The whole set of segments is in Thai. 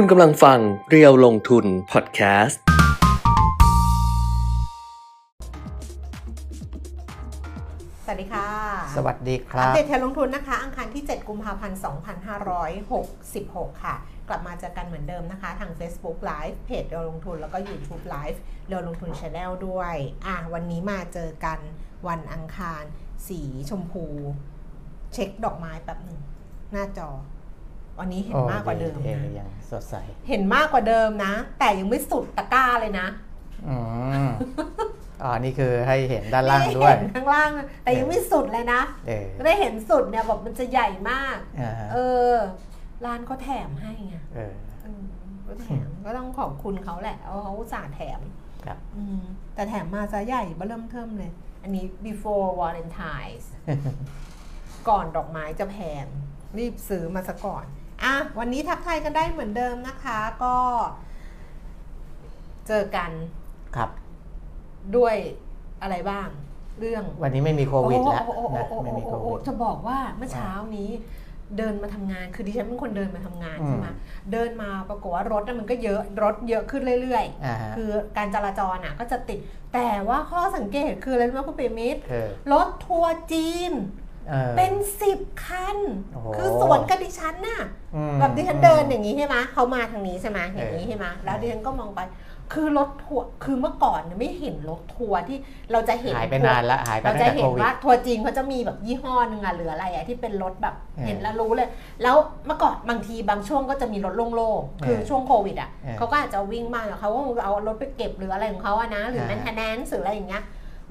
คุณกำลังฟังเรียวลงทุนพอดแคสต์ สวัสดีค่ะสวัสดีคอัรัปบเดตเทรนลงทุนนะคะ อังคารที่ 7 กุมภาพันธ์ 2566 ค่ะ กลับมาเจอกันเหมือนเดิมนะคะ ทาง Facebook Live เพจเรียวลงทุน แล้วก็ YouTube Live เรียวลงทุน Channel ด้วย อะ วันนี้มาเจอกันวันอังคารสีชมพู เช็คดอกไม้แป๊บหนึ่งหน้าจอ วันนี้เห็นมากกว่าเดิมโอ้นะยังสดใส เห็นมากกว่าเดิมนะ แต่ยังไม่สุดตะกร้าเลยนะอืมอ๋อนี่คือให้เห็นด้านล่างด้วยไม่เห็นข้างล่างนะแต่ยังไม่สุดเลยนะเออได้เห็นสุดเนี่ยแบบมันจะใหญ่มากอ่าฮะเออ ร้านเขาแถมให้ไงเออเออก็แถมก็ต้องขอบคุณเขาแหละเอาเขาอุตส่าห์แถมครับอืมแต่แถมมาซะใหญ่เบ้อเริ่มเทิมเลย อันนี้ before Valentine's ก่อนดอกไม้จะแพงรีบซื้อมาซะก่อน อะวันนี้ทักทายกันได้เหมือนเดิมนะคะ ก็ เจอกันครับ ด้วยอะไรบ้าง เรื่องวันนี้ไม่มีโควิดแล้วโอ้โอ้โอ้นะโอ้ไม่มีโคโอ้โอ้วิด จะบอกว่าเมื่อเช้านี้ เดินมาทำงานคือดิฉันเป็นคนเดินมาทำงานอืม ใช่ไหมเดินมาปรากฏว่ารถน่ะมันก็เยอะรถเยอะขึ้นเรื่อยอ่าฮะๆ คือการจราจรอะก็จะติด แต่ว่าข้อสังเกตคืออะไรรู้ไหมคุณเปรมิตรเออรถทัวร์จีน เออเป็นสิบคันโอ้โหคือสวนกับดิฉันน่ะอืมแบบดิฉันเดินอย่างนี้ใช่ไหมเขามาทางนี้ใช่ไหมอย่างนี้เออใช่ไหมแล้วดิฉันก็มองไป คือรถทัวร์คือเมื่อก่อนเนี่ยไม่เห็นรถทัวร์ที่เราจะเห็นหายไปทัวร์นานละหายไปตั้งแต่โควิด เราจะเห็นว่าทัวร์จีนเขาจะมีแบบยี่ห้อหนึ่งอะหรืออะไรอะที่เป็นรถแบบเออเห็นแล้วรู้เลย แล้วเมื่อก่อนบางทีบางช่วงก็จะมีรถโล่งๆคือเออช่วงโควิดอะเออเขาก็อาจจะวิ่งมาแล้วเขาก็เอารถไปเก็บหรืออะไรของเขาอะนะ หรือเออ maintenance หรืออะไรอย่างเงี้ย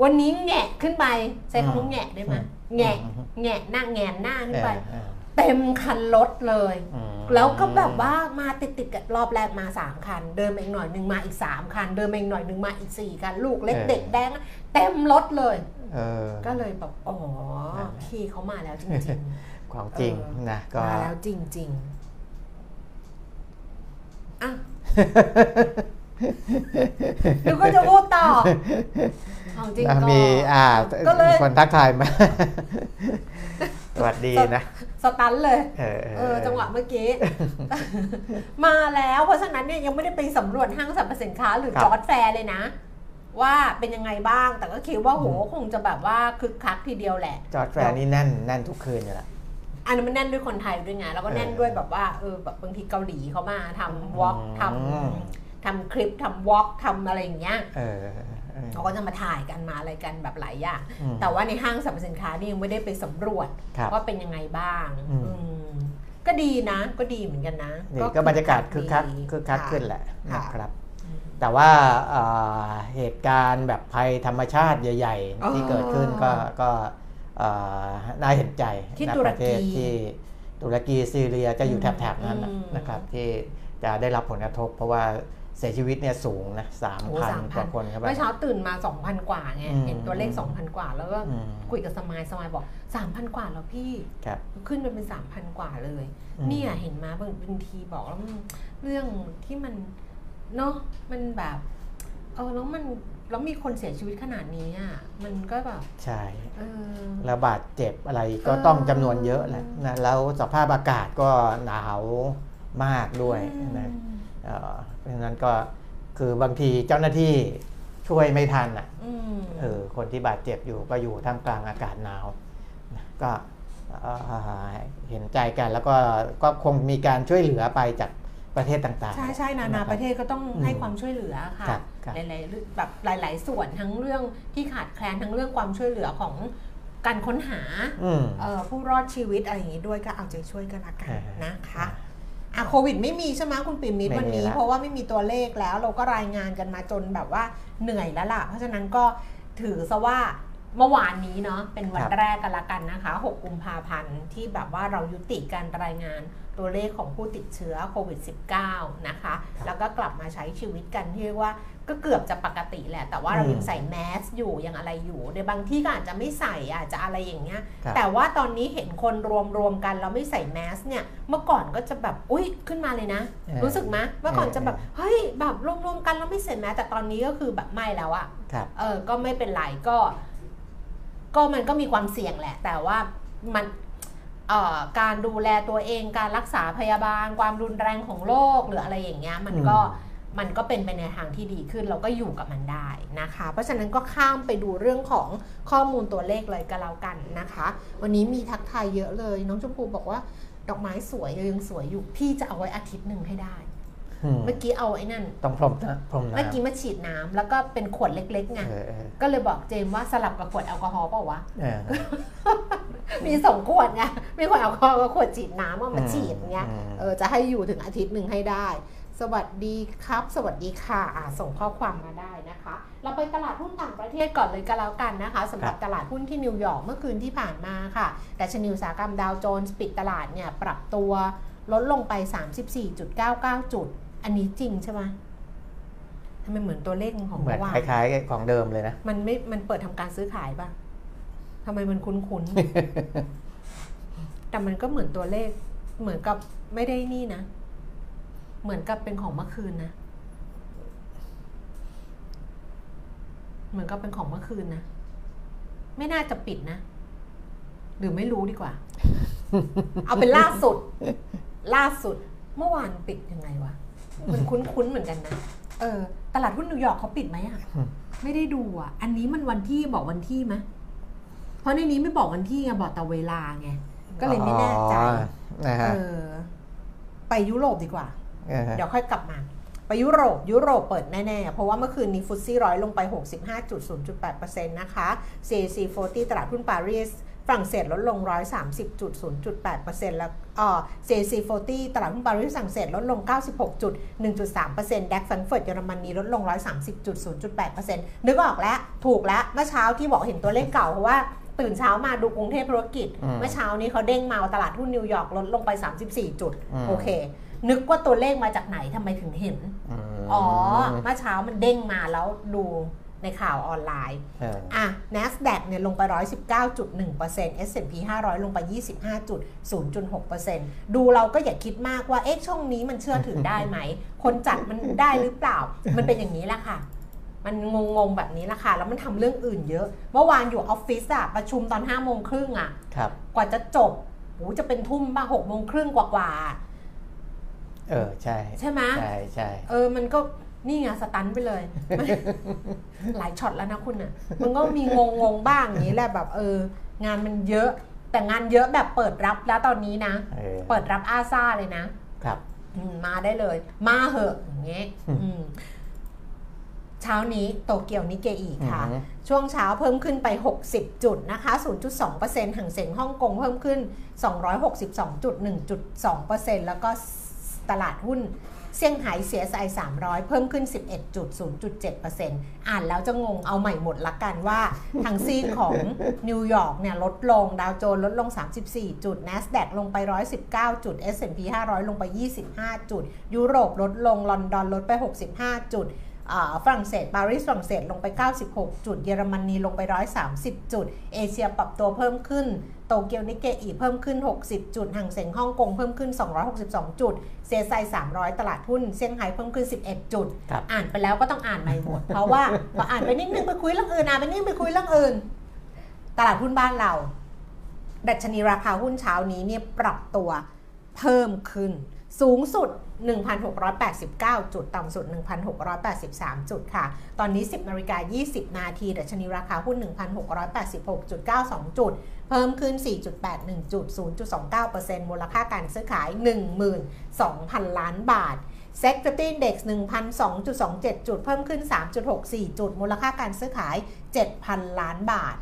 วันนี้แงะขึ้นไปใช้คำว่าอืมแงะได้ไหมอืม แงะอืมแงะหน้าแงนหน้าขึ้นไปเออเต็มคันรถเลยอืมแล้วก็แบบว่ามาติดติดๆกับรอบแรกมา 3 คัน เดินมาอีกหน่อยหนึ่งมาอีก 3 คัน เดินมาอีกหน่อยหนึ่งมาอีก 4 คัน ลูกเล็กเด็กแดง เต็มรถเลยเออก็เลยแบบอ๋อนั่นแหละพี่เขามาแล้วจริงความจริงเออนะๆก็มาแล้วจริงๆอะหรือก็จะพูดต่อ ของจริงนะก็มีอ่าก็เลยคนทักทายมาสวัสดีนะ สตันเลยเออเออจังหวะเมื่อกี้ มาแล้วเพราะฉะนั้นเนี่ยยังไม่ได้ไปสำรวจห้างสรรพสินค้าหรือครับจอร์ดแฟร์เลยนะ ว่าเป็นยังไงบ้างแต่ก็คิดว่าโหคงจะแบบว่าคึกคักทีเดียวแหละ จอร์ดแฟร์นี่แน่นแน่นทุกคืนอยู่ละอันนั้นมันแน่นด้วยคนไทยด้วยไงแล้วก็แน่นเออด้วยแบบว่าเออแบบบางทีเกาหลีเขามาทำวอล์กทอืมำทำคลิปทำวอล์กทำอะไรอย่างเงี้ย เออเออเขาก็จะมาถ่ายกันมาอะไรกันแบบหลายอย่างอืมแต่ว่าในห้างสรรพสินค้านี่ยังไม่ได้ไปสำรวจครับว่าเป็นยังไงบ้างอืมอืมก็ดีนะ ก็ดีเหมือนกันนะนี่ก็บรรยากาศคึกคักดีคึกคักะขึ้นแหละค่ะนะครับ แต่ว่าเอ่อเหตุการณ์แบบภัยธรรมชาติใหญ่อ๋อๆที่เกิดขึ้นก็ก็เอ่อน่าเห็นใจที่นะตุรกีประเทศที่ตุรกีซีเรียจะอยู่อืมแถบๆนั้นน่ะอืมนะครับ ที่จะได้รับผลกระทบ เพราะว่า เสียชีวิตเนี่ยสูงนะสามโอ้พันสามกพันว่าคนครับเมื่อเช้าตื่นมา 2,000 กว่าไงอืมเห็นตัวเลข 2,000 กว่า แล้วก็อืมคุยกับสมายสมายบอก 3,000 กว่าแล้วพี่ครับขึ้นไปเป็น 3,000 กว่าเลยอืมเนี่ยเห็นมาบางบางทีบอกแล้วมันเรื่องที่มันเนาะมันแบบเออแล้วมันแล้วมีคนเสียชีวิตขนาดนี้อะมันก็แบบใช่เออระบาดเจ็บอะไรก็เออต้องจำนวนเยอะแหละนะแล้วสภาพอากาศก็หนาวมากด้วยนะเอ่อเพ ราะฉะนั้นก็คือบางทีเจ้าหน้าที่ช่วยไม่ทันอะอืมเออคนที่บาดเจ็บอยู่ก็อยู่ท่ามกลางอากาศหนาวนะก็เอ่อเห็นใจกันแล้วก็ก็คงมีการช่วยเหลือไปจากประเทศต่างๆ ใช่ใช่นานาครับประเทศก็ต้องอืมให้ความช่วยเหลือค่ะครับครับหลายๆแบบหลาย ๆ ส่วนทั้งเรื่องที่ขาดแคลนทั้งเรื่องความช่วยเหลือของการค้นหาอืมเอ่อผู้รอดชีวิตอะไรอย่างนี้ด้วยก็เอาใจช่วยกันละกันเออนะคะ อะโควิดไม่มีใช่ไหมคุณปิ่มมิตรไม่มีวันนี้ละเพราะว่าไม่มีตัวเลขแล้วเราก็รายงานกันมาจนแบบว่าเหนื่อยแล้วล่ะ เพราะฉะนั้นก็ถือซะว่าเมื่อวานนี้เนาะเป็นวันแรกกันละกันนะคะ 6 กุมภาพันธ์ที่แบบว่าเรายุติการรายงาน ตัวเลขของผู้ติดเชื้อโควิด -19 นะคะ แล้วก็กลับมาใช้ชีวิตกันที่เรียกว่าก็เกือบจะปกติแหละ แต่ว่าเรายังใส่แมสอยู่ยังอะไรอยู่ในบางที่ก็อาจจะไม่ใส่อาจจะอะไรอย่างเงี้ยครับแต่ว่าตอนนี้เห็นคนรวมรวมๆกันแล้วไม่ใส่แมสเนี่ย เมื่อก่อนก็จะแบบอุ้ยขึ้นมาเลยนะเออรู้สึกไหมเมื่อก่อนเออจะแบบเฮ้ยแบบรวมๆกันแล้วไม่ใส่แมสแต่ตอนนี้ก็คือแบบไม่แล้วอะครับเออก็ไม่เป็นไรก็ ก็มันก็มีความเสี่ยงแหละ แต่ว่ามันเอ่อ การดูแลตัวเองการรักษาพยาบาล ความรุนแรงของโรคหรืออะไรอย่างเงี้ยมันก็อืมมันก็เป็นไปในทางที่ดีขึ้นเราก็อยู่กับมันได้นะคะ เพราะฉะนั้นก็ข้ามไปดูเรื่องของข้อมูลตัวเลขเลยก็แล้วกันนะคะ วันนี้มีทักทายเยอะเลย น้องชมพูบอกว่าดอกไม้สวยยังสวยอยู่พี่จะเอาไว้อาทิตย์หนึ่งให้ได้อืม เมื่อกี้เอาไอ้นั่น ต้องพรมนะพรมน้ำเมื่อกี้มาฉีดน้ำแล้วก็เป็นขวดเล็กๆไงเออเออก็เลยบอกเจมส์ว่าสลับกับขวดแอลกอฮอล์เปล่าวะเออมีสองขวดไงมีขวดแอลกอฮอล์กับขวดฉีดน้ำเอามาฉีดเงี้ยอืมเออจะให้อยู่ถึงอาทิตย์หนึ่งให้ได้ สวัสดีครับ สวัสดีค่ะอ่าส่งข้อความมาได้นะคะ เราไปตลาดหุ้นต่างประเทศก่อนเลยก็แล้วกันนะคะสำหรับตลาดหุ้นที่นิวยอร์กเมื่อคืนที่ผ่านมาค่ะดัชนีอุตสาหกรรมดาวโจนส์ปิดตลาดเนี่ยปรับตัวลดลงไป 34.99 จุด อันนี้จริงใช่ไหมทำไมเหมือนตัวเลขของเหมือเมื่นอวานคล้ายๆของเดิมเลยนะ มันไม่ มันเปิดทำการซื้อขายป่ะทำไมมันคุ้นๆ แต่มันก็เหมือนตัวเลข เหมือนกับไม่ได้นี่นะ เหมือนกับเป็นของเมื่อคืนนะ เหมือนกับเป็นของเมื่อคืนนะ ไม่น่าจะปิดนะ หรือไม่รู้ดีกว่า เอาเป็นล่าสุด ล่าสุด เมื่อวานปิดยังไงวะ มันคุ้นๆเหมือนกันนะ เออ ตลาดหุ้นนิวยอร์กเขาปิดไหมอะอืมไม่ได้ดูอะ อันนี้มันวันที่บอกวันที่ไหมเพราะในนี้ไม่บอกวันที่ไงบอกแต่เวลาไง ก็เลยไม่แน่ใจอ๋อนะเอฮะอไปยุโรปดีกว่าเออเดี๋ยวค่อยกลับมา ไปยุโรป ยุโรปเปิดแน่ ๆ เพราะว่าเมื่อคืนนี้ฟุตซี่ร้อยลงไป 65.0.8%นะคะ CAC 40 ตลาดหุ้นปารีสฝรั่งเศสลดลง 130.0.8%แล้ว เอ่อ CAC 40ตลาดหุ้นปารีสฝรั่งเศสลดลง 96.1.3% DAX แฟรงก์เฟิร์ตเยอรมนีลดลง 130.0.8%นึกออกแล้วถูกแล้วเมื่อเช้าที่บอกเห็นตัวเลขเก่าเพราะว่าตื่นเช้ามาดูกรุงเทพธุรกิจอืมเมื่อเช้านี้เขาเด้งมาว่าตลาดหุ้นนิวยอร์กลดลงไป 34 จุดอืมโอเค นึกว่าตัวเลขมาจากไหนทำไมถึงเห็นมอ๋อ เมื่อเช้ามันเด้งมาแล้วดู ในข่าวออนไลน์เอออะ NASDAQ เนี่ยลงไป 119.1% S&P 500 ลงไป 25.0.6%ดูเราก็อย่าคิดมากว่า เอ๊ะ ช่องนี้มันเชื่อถือได้ไหม คนจัดมันได้หรือเปล่า มันเป็นอย่างนี้แหละค่ะมันงงๆแบบนี้แหละค่ะ แล้วมันทำเรื่องอื่นเยอะ เมื่อวานอยู่ออฟฟิศอะประชุมตอน5โมงครึ่งอะครับกว่าจะจบโหจะเป็นทุ่มบ้างหกโมงครึ่งกว่าๆอะเออ ใช่ ใช่ไหมใช่ใช่เออ มันก็ นี่ไงสตันไปเลยมันหลายช็อตแล้วนะคุณอะ มันก็มีงงงๆบ้างอย่างนี้แหละแบบเออ งานมันเยอะ แต่งานเยอะแบบเปิดรับแล้วตอนนี้นะเออเปิดรับอาซาเลยนะ ครับอืมมาได้เลย มาเหอะอย่างเงี้ยอืมอืมเช้านี้โตเกียวนิเกอีค่ะอืมช่วงเช้าเพิ่มขึ้นไป 60 จุดนะคะ 0.2%ห่างเสียงฮ่องกงเพิ่มขึ้น 262.1.2%แล้วก็ตลาดหุ้น เซี่ยงไฮ้ CSI 300 เพิ่มขึ้น 11.0.7%อ่านแล้วจะงงเอาใหม่หมดละกันว่า ทางซีของนิวยอร์กเนี่ยลดลงดาวโจนส์ลดลง 34 จุด NASDAQ ลงไป 119 จุด S&P 500 ลงไป 25 จุด ยุโรปลดลงลอนดอนลดไป 65 จุดอ่า ฝรั่งเศสปารีสฝรั่งเศสลงไป 96 จุด เยอรมนีลงไป 130 จุด เอเชียปรับตัวเพิ่มขึ้น โตเกียวนิเกอีเพิ่มขึ้น 60 จุดห่างเสียงฮ่องกงเพิ่มขึ้น 262 จุด เซไซ300 ตลาดหุ้นเซี่ยงไฮ้เพิ่มขึ้น 11 จุดครับอ่านไปแล้วก็ต้องอ่านใหม่หมด เพราะว่าพออ่านไปนิดนึงไปคุยเรื่องอื่นอ่านไปนิดนึงไปคุยเรื่องอื่น ตลาดหุ้นบ้านเรา ดัชนีราคาหุ้นเช้านี้เนี่ยปรับตัวเพิ่มขึ้น สูงสุด 1,689 จุด ต่ำสุด 1,683 จุดค่ะ ตอนนี้ 10นาฬิกา20 นาทีดัชนีราคาหุ้น 1,686.92 จุด เพิ่มขึ้น 4.81 จุด 0.29%มูลค่าการซื้อขาย 12,000 ล้านบาท Set 50 Index 1,002.27 จุด เพิ่มขึ้น 3.64 จุด มูลค่าการซื้อขาย 7,000 ล้านบาท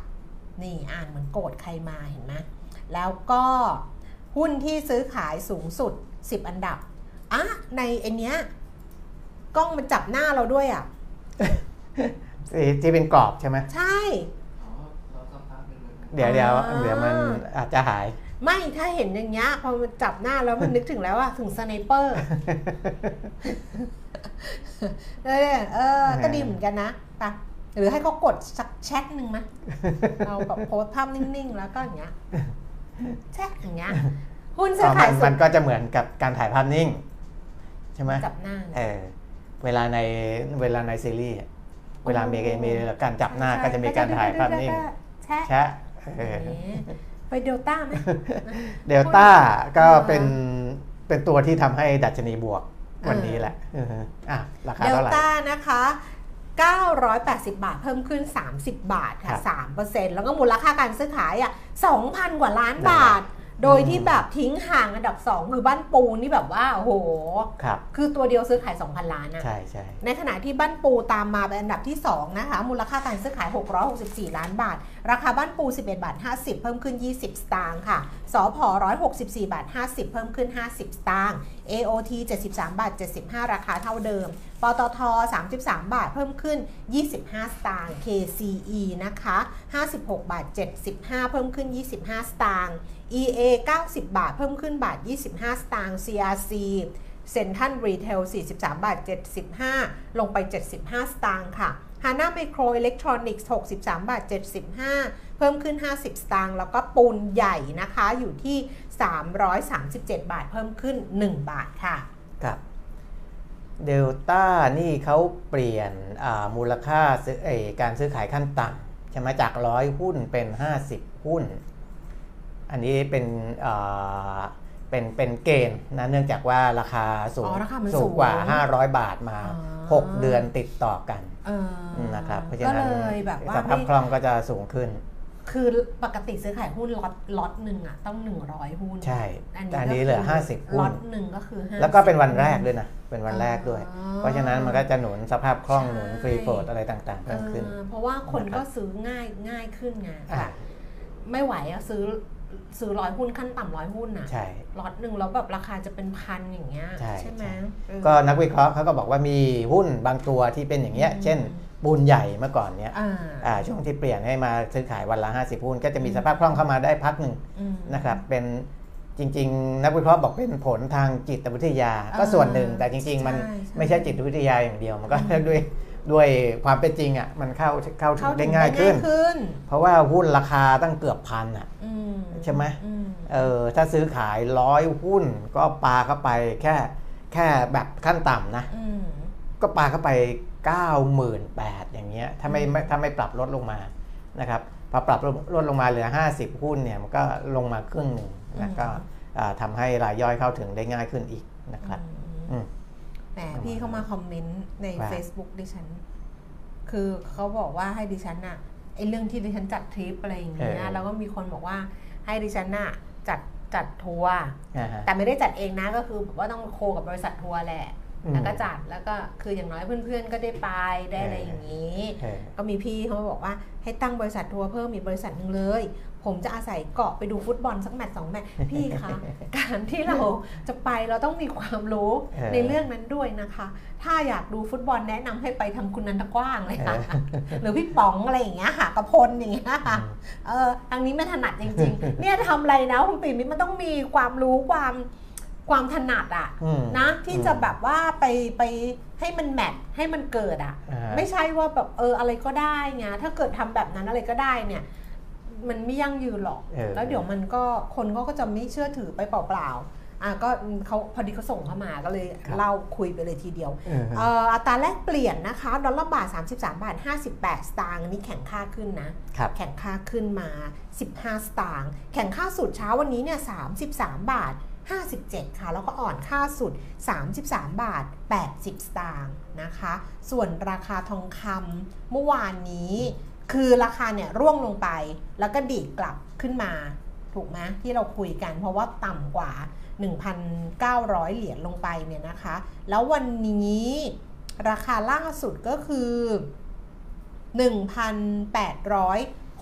นี่อ่านเหมือนโกรธใครมาเห็นไหมแล้วก็หุ้นที่ซื้อขายสูงสุด 10 อันดับ อะในไอเนี้ยกล้องมันจับหน้าเราด้วยอะที่ที่เป็นกรอบใช่ไหมใช่ เดี๋ยวเดี๋ยวอ่า เดี๋ยวมันอาจจะหาย ไม่ถ้าเห็นอย่างเงี้ยพอมันจับหน้าแล้วมันนึกถึงแล้วอะถึงสไนเปอร์ เออเออ ก็ดีเหมือนกันนะปะหรือให้เขากดสักแชทหนึ่งมะเอาแบบโพสต์ภาพนิ่งๆ แล้วก็อย่างเงี้ยแชทอย่างเงี้ยหุ้นซื้อมัขายนสุมัดนก็จะเหมือนกับการถ่ายภาพนิ่ง ใช่ไหมจับหน้าเออเวลาในเวลาในซีรีส์อะเวลามีมีการจับหน้าก็จะมีการถ่ายภาพนิ่งแชทแชะเออนี่ไปเดลต้าไหมเดลต้าก็อ่าเป็นเป็นตัวที่ทำให้ดัชนีบวกวันนี้แหละอือฮึอะราคาเดลเท่าไหร่ต้านะคะ980 บาทเพิ่มขึ้น 30 บาทครัค่ะบ3%แล้วก็มูลค่าการซื้อขายอะ2,000 กว่าล้านบาท โดยที่แบบทิ้งห่างอันดับ 2 คือบ้านปูนี่แบบว่าโอ้โหครับคือตัวเดียวซื้อขาย 2,000 ล้านอะใช่ใช่ในขณะที่บ้านปูตามมาเป็นอันดับที่ 2 นะคะ มูลค่าการซื้อขาย 664 ล้านบาท ราคาบ้านปู 11 บาท 50 เพิ่มขึ้น 20 สตางค์ค่ะสอพ164 บาท 50 เพิ่มขึ้น 50 สตางค์ AOT 73 บาท 75 ราคาเท่าเดิม ปตท 33 บาท เพิ่มขึ้น 25 สตางค์ KCE นะคะ 56 บาท 75 เพิ่มขึ้น 25 สตางค์ EA 90 บาท เพิ่มขึ้นบาท 25 สตางค์ CRC Central Retail 43 บาท 75 ลงไป 75 สตางค์ค่ะ ฮาน่าไมโครอิเล็กทรอนิกส์63 บาท 75 เพิ่มขึ้น 50 สตางค์แล้วก็ปูนใหญ่นะคะอยู่ที่ 337 บาท เพิ่มขึ้น 1 บาทค่ะครับเดลต้านี่เขาเปลี่ยนมูลค่าการซื้อขายขั้นต่ำใช่ไหมจากร้อยหุ้นเป็น 50 หุ้น อันนี้เป็น เป็นเป็นเกณฑ์นะเนื่องจากว่าราคาสูงอ๋อราคามันสูสูงงกว่า 500 บาทมา อ๋อ 6 เดือนติดต่อกันเออนะครับเพราะฉะก็นั้นเลยแบบว่าสภาพไม่คล่องก็จะสูงขึ้น คือปกติซื้อขายหุ้นล็อตล็อตหนึ่งอะต้อง 100 หุ้นใช่อันแต่อันนี้นี้ก็เหลือคือ50หุ้น ล็อตหนึ่งก็คือ50 แล้วก็เป็นวันแรกด้วยนะ เป็นวันแรกด้วย อ๋อเพราะฉะนั้นมันก็จะหนุนสภาพคล่องใช่ หนุน free float อะไรต่างๆเอเพิ่มขึ้นอเพราะว่าคนนะครับ ก็ซื้อง่ายง่ายขึ้นไงอ่าไม่ไหวอะซื้อ ซื้อร้อยหุ้นขั้นต่ำร้อยหุ้นอะใช่ล็อตหนึ่งแล้วแบบราคาจะเป็นพันอย่างเงี้ยใช่ไหมใช่เออก็นักวิเคราะห์เขาก็บอกว่ามีหุ้นบางตัวที่เป็นอย่างเงี้ยอืมเช่นปูนใหญ่เมื่อก่อนเนี้ยอ่าอ่าช่วงที่เปลี่ยนให้มาซื้อขายวันละ 50 หุ้น ก็จะมีสภาพคล่องเข้ามาได้พักหนึ่งอืมนะครับเป็นจริง ๆ นักวิเคราะห์บอกเป็นผลทางจิตวิทยา ก็ส่วนหนึ่งแต่จริง ๆ มันใช่ใช่ไม่ใช่จิตวิทยาอย่างเดียวมันก็ด้วย ด้วยความเป็นจริงอะมันเข้าเข้าถึเข้างถึได้งง่ายขึ้นขึ้น เพราะว่าหุ้นราคาตั้งเกือบพันอะอืมใช่ไหมอืมเออถ้าซื้อขายร้อยหุ้น ก็ปาเข้าไปแค่แค่แบบขั้นต่ำนะอืมก็ปาเข้าไป 98,000อย่างเงี้ยถ้าไม่ไม่ถ้าไม่ปรับลดลงมานะครับพอปรับลดลดลงมาเหลือ 50 หุ้นเนี่ยมันก็ลงมาครึ่งหนึ่งนะก็อ่าทำให้รายย่อยเข้าถึงได้ง่ายขึ้นอีกนะครับอืม แหมพี่เข้ามาคอมเมนต์ใน ว่า Facebook ดิฉัน คือเขาบอกว่าให้ดิฉันอะไอเรื่องที่ดิฉันจัดทริปอะไรอย่างเงี้ยแล้วก็มีคนบอกว่าให้ดิฉันอะจัดจัดทัวร์อ่าฮะ แต่ไม่ได้จัดเองนะก็คือแบบว่าต้องโคกับบริษัททัวร์แหละ อืม แล้วก็จัดแล้วก็คืออย่างน้อยเพื่อนๆก็ได้ไปได้อะไรเออออย่างนี้ เออก็มีพี่เขามาบอกว่าให้ตั้งบริษัททัวร์เพิ่มอีกบริษัทหนึ่งเลย ผมจะอาศัยเกาะไปดูฟุตบอลสักแมตช์สองแมตช์พี่คะการที่เราจะไปเราต้องมีความรู้เออในเรื่องนั้นด้วยนะคะ ถ้าอยากดูฟุตบอลแนะนำให้ไปทางคุณนันทกว้างเลยค่ะหรือพี่ป๋องอะไรอย่างเงี้ยค่ะกระพลอย่างเงี้ยค่ะเออทางนี้ไม่ถนัดจริงๆ เนี่ยทำอะไรนะคุณปิ่มมันต้องมีความรู้ความความถนัดอะอืมนะที่จะแบบว่าไปไปให้มันแมทให้มันเกิดอะอ่าฮะไม่ใช่ว่าแบบเอออะไรก็ได้ไงถ้าเกิดทำแบบนั้นอะไรก็ได้เนี่ย มันไม่ยั่งยืนหรอกเออแล้วเดี๋ยวมันก็คนก็จะไม่เชื่อถือไปเปล่าๆอะก็เขาพอดีเขาส่งเข้ามาก็เลยเล่าคุยไปเลยทีเดียวเออเอ่ออัตราแลกเปลี่ยนนะคะดอลลาร์บาท 33 บาท 58 สตางค์นี่แข่งค่าขึ้นนะครับแข่งค่าขึ้นมา 15 สตางค์แข่งค่าสุดเช้าวันนี้เนี่ย33 บาท57 ค่ะ แล้วก็อ่อนค่าสุด 33 บาท 80 สตางค์นะคะ ส่วนราคาทองคำเมื่อวานนี้ คือราคาเนี่ยร่วงลงไป แล้วก็ดีดกลับขึ้นมาถูกไหมที่เราคุยกันเพราะว่าต่ำกว่า 1,900 เหรียญลงไปเนี่ยนะคะ แล้ววันนี้ราคาล่าสุดก็คือ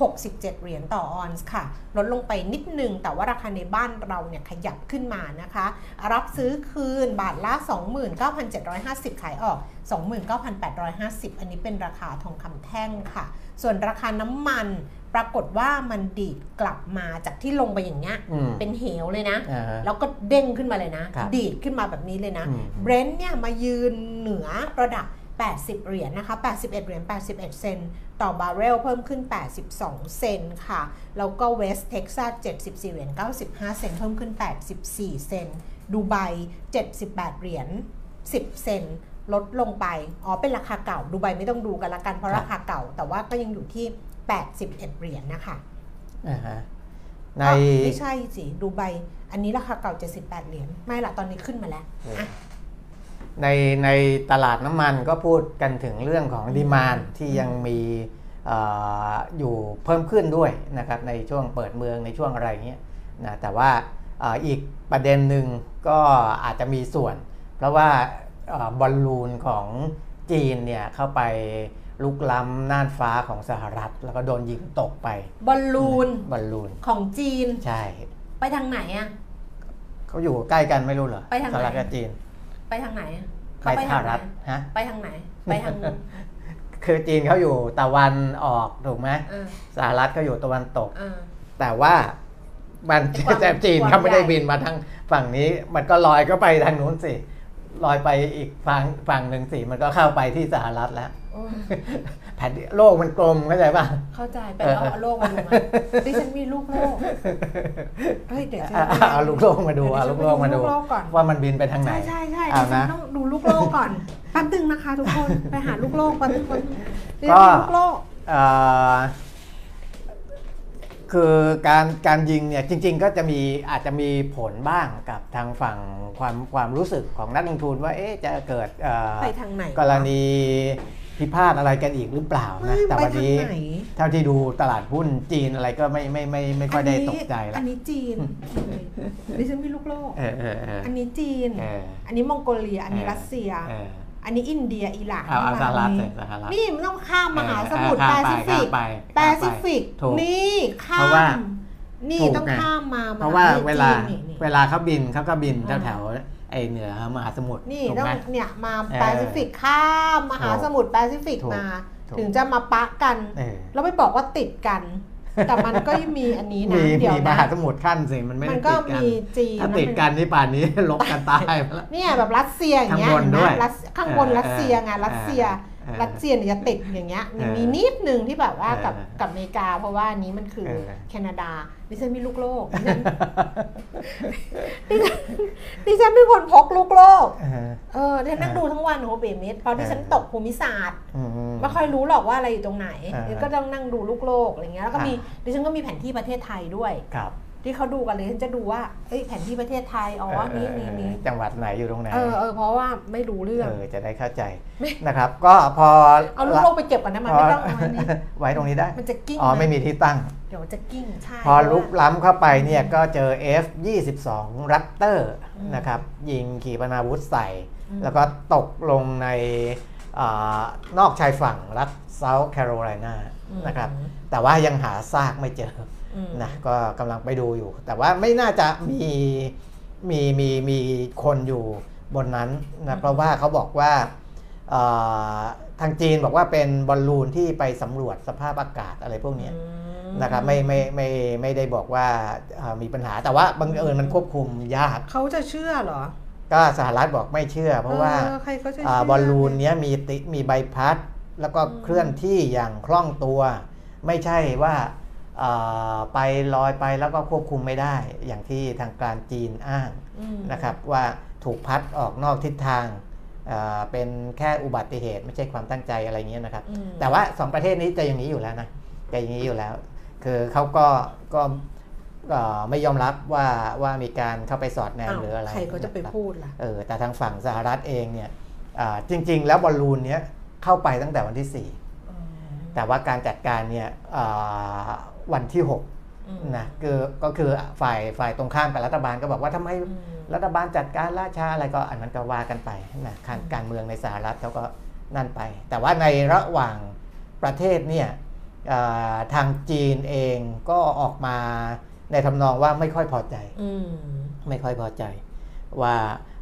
1,867 เหรียญต่อออนซ์ค่ะ ลดลงไปนิดนึง แต่ว่าราคาในบ้านเราเนี่ยขยับขึ้นมานะคะ รับซื้อคืนบาทละ 29,750 ขายออก 29,850 อันนี้เป็นราคาทองคำแท่งค่ะ ส่วนราคาน้ำมันปรากฏว่ามันดีดกลับมาจากที่ลงไปอย่างเงี้ยอืมเป็นเหวเลยนะอ่าฮะแล้วก็เด้งขึ้นมาเลยนะครับดีดขึ้นมาแบบนี้เลยนะอืมเบรนท์เนี่ยมายืนเหนือระดับ 80 เหรียญนะคะ81 เหรียญ 81 เซนต์ต่อบาร์เรลเพิ่มขึ้น 82 เซนต์ค่ะ แล้วก็เวสเท็กซัส74 เหรียญ 95 เซนต์เพิ่มขึ้น 84 เซนต์ดูไบ 78 เหรียญ 10 เซนต์ลดลงไป อ๋อ เป็นราคาเก่า ดูไบไม่ต้องดูกันละกันเพราะครับราคาเก่า แต่ว่าก็ยังอยู่ที่ 81 เหรียญนะคะอ่าฮะในอ๋อไม่ใช่สิ ดูไบอันนี้ราคาเก่า 78 เหรียญ ไม่ละตอนนี้ขึ้นมาแล้วอะ ในในตลาดน้ำมันก็พูดกันถึงเรื่องของดีมานที่ยังมีเอออยู่เพิ่มขึ้นด้วยนะครับในช่วงเปิดเมืองในช่วงอะไรเงี้ยนะแต่ว่าเอออีกประเด็นหนึ่งก็อาจจะมีส่วน เพราะว่าเออบอลลูนของจีนเนี่ยเข้าไปลุกล้ำน่านฟ้าของสหรัฐ แล้วก็โดนยิงตกไป บอลลูนบอลลูนของจีน ใช่ ไปทางไหนอะเขาอยู่ใกล้กันไม่รู้เหรอไปทางไหนสหรัฐกับจีน ไปทางไหนอะไปเขาไปสทาหงไหนรัฐฮะไปทางไหน ไปทางคือจีนเขาอยู่ตะวันออกถูกไหมเออสหรัฐก็อยู่ตะวันตกเออแต่ว่ามันไอ้ความแต่จีนความเขาไม่ได้ใหญ่บินมาทางฝั่งนี้ มันก็ลอยก็ไปทางนู้นสิ ลอยไปอีกฝั่งฝั่งหนึ่งสิมันก็เข้าไปที่สหรัฐแล้วโอ้ยแผ่นโลกมันกลมเข้าใจป่ะ เข้าใจไปเออเอาเอาโลกมาดูมาดิฉันมีลูกโลกเฮ้ยเดี๋ยวฉันอะอะเอาลูกโลกมาดูเยวเอาฉัลูนกโลกมาดูลูกโลกก่อนว่ามันบินไปทางไหน ใช่ใช่ใช่เอาดิฉันนะต้องดูลูกโลกก่อนแป๊บนึงนะคะ ทุกคนไปหาลูกโลกแป๊บนึงคนดิก็ฉันมีลูกโลกเอ่อ คือการการยิงเนี่ยจริง ๆ ก็จะมีอาจจะมีผลบ้างกับทางฝั่งความความรู้สึกของนักลงทุนว่าเอ๊ะจะเกิดเอ่อไปทางไหนกรณีพิพาทอะไรกันอีกหรือเปล่าไม่นะแต่ไปวันทางนี้ไหนเท่าที่ดูตลาดหุ้นจีนอะไรก็ไม่ไม่ไม่ไม่ค่อยได้ตกใจอัแล้วนนี้จีนดิฉันมีลูกโลกเออเออเอออันนี้จีนเอออันนี้มองโกเลีย อันนี้เออรัสเซียเอออันนี้อินเดียอิหร่านเอาเอาสหรัฐนี่เลยสหรัฐนี่มันต้องข้ามมหาสมุทรเออแปข้ามไปซิฟิกข้ามไปแปซิฟิกถูกนี่ข้าเพราะว่ามนี่ถูกต้องไงข้ามมาเพราะว่านี่เวลาจีนนี่เวลาเขาบินเขาก็บินอ่าแถวๆไอเหนือมหาสมุทรนี่ถูกต้องไหมเนี่ยมาเออแปซิฟิกข้ามมหาสมุทรแปซิฟิกถูกมาถูกถึงจะมาปะกันเออแล้วไม่บอกว่าติดกัน แต่มันก็ยังมีอันนี้นะมีเดี๋ยวมีมนะหาสมุทรขั้นสิมันไม่มัได้นก็ติดกันมีจีนถ้าแล้วติดมันกันที่ป่านนี้ลบกันตายไปแล้ว เนี่ยแบบรัสเซียอย่างเงี้ยข้างบนเห็นไหมด้วยรัสข้างบนเออรัสเซียไงเออรัสเซียเออ รัสเซียเนี่ยจะติดอย่างเงี้ยมีเออมีนิดนึงที่แบบว่ากับเออกับอเมริกา เพราะว่าอันนี้มันคือเออแคนาดาดิฉันมีลูกโลกดิฉันดิฉันดิฉันเป็นคนพกลูกโลกเออเออดิฉันนั่งเออดูทั้งวันโอ้โหเบมิดเพราะดิฉันเออตกภูมิศาสตร์อืมไม่ค่อยรู้หรอกว่าอะไรอยู่ตรงไหนเออดิฉันก็ต้องนั่งดูลูกโลกอะไรเงี้ยแล้วก็มีอ่าดิฉันก็มีแผนที่ประเทศไทยด้วยครับ ที่เขาดูกันเลยฉันจะดูว่าเอ้ยแผนที่ประเทศไทยอ๋อเอนี่อนี่นี่จังหวัดไหนอยู่ตรงไหนเออเออเพราะว่าไม่รู้เรื่องเออจะได้เข้าใจไม่นะครับ ก็พอเอาลูกโลกไปเก็บก่อนนะมันไม่ต้องเอาไว้นี่ไว้ตรงนี้ได้มันจะกิ้งอ๋อนะไม่มีที่ตั้งเดี๋ยวจะกิ้งใช่พอลุกล้ำเข้าไปเนี่ยก็เจอ F 22 Raptor อืมนะครับยิงขีปนาวุธใส่อืมแล้วก็ตกลงในอานอกชายฝั่งรัฐเซาท์แคโรไลนานะครับแต่ว่ายังหาซากไม่เจออืม นะก็กำลังไปดูอยู่ แต่ว่าไม่น่าจะมีมีมีมีคนอยู่บนนั้นนะเพราะว่าเขาบอกว่าเอ่อทางจีนบอกว่าเป็นบอลลูนที่ไปสำรวจสภาพอากาศอะไรพวกเนี้ยอืมนะครับไม่ไม่ไม่ไม่ได้บอกว่าเอ่อมีปัญหาแต่ว่าบังเอิญมันควบคุมยากเขาจะเชื่อเหรอ ก็สหรัฐบอกไม่เชื่อ เพราะว่าออใครเขาจะอ่าเชื่บอลลูนเนี้ยมีติมีใบพัด แล้วก็อืมเคลื่อนที่อย่างคล่องตัว ไม่ใช่ว่าอ่า ไปลอยไปแล้วก็ควบคุมไม่ได้ อย่างที่ทางการจีนอ้างอืมนะครับว่าถูกพัดออกนอกทิศทางอ่าเป็นแค่อุบัติเหตุไม่ใช่ความตั้งใจอะไรเงี้ยนะครับอืมแต่ว่าสองประเทศนี้จะอย่างนี้อยู่แล้วนะจะอย่างนี้อยู่แล้ว คือเขาก็ก็เอ่อไม่ยอมรับว่าว่ามีการเข้าไปสอดแนมอ้าวหรืออะไรใครเขาจะไปนครับพูดล่ะเออแต่ทางฝั่งสหรัฐเองเนี่ยอ่าจริง ๆ แล้วบอลลูนเนี้ยเข้าไปตั้งแต่วันที่อืม4แต่ว่าการจัดการเนี่ยอ่า วันที่อืม6นะคือก็คือฝ่ายฝ่ายตรงข้ามกับรัฐบาลก็บอกว่าทำไมอืมรัฐบาลจัดการล่าช้าอะไรก็อันนั้นก็ว่ากันไปนะการอืมการเมืองในสหรัฐเขาก็นั่นไป แต่ว่าในระหว่างประเทศเนี่ยอ่าทางจีนเองก็ออกมาในทำนองว่าไม่ค่อยพอใจอืมไม่ค่อยพอใจว่า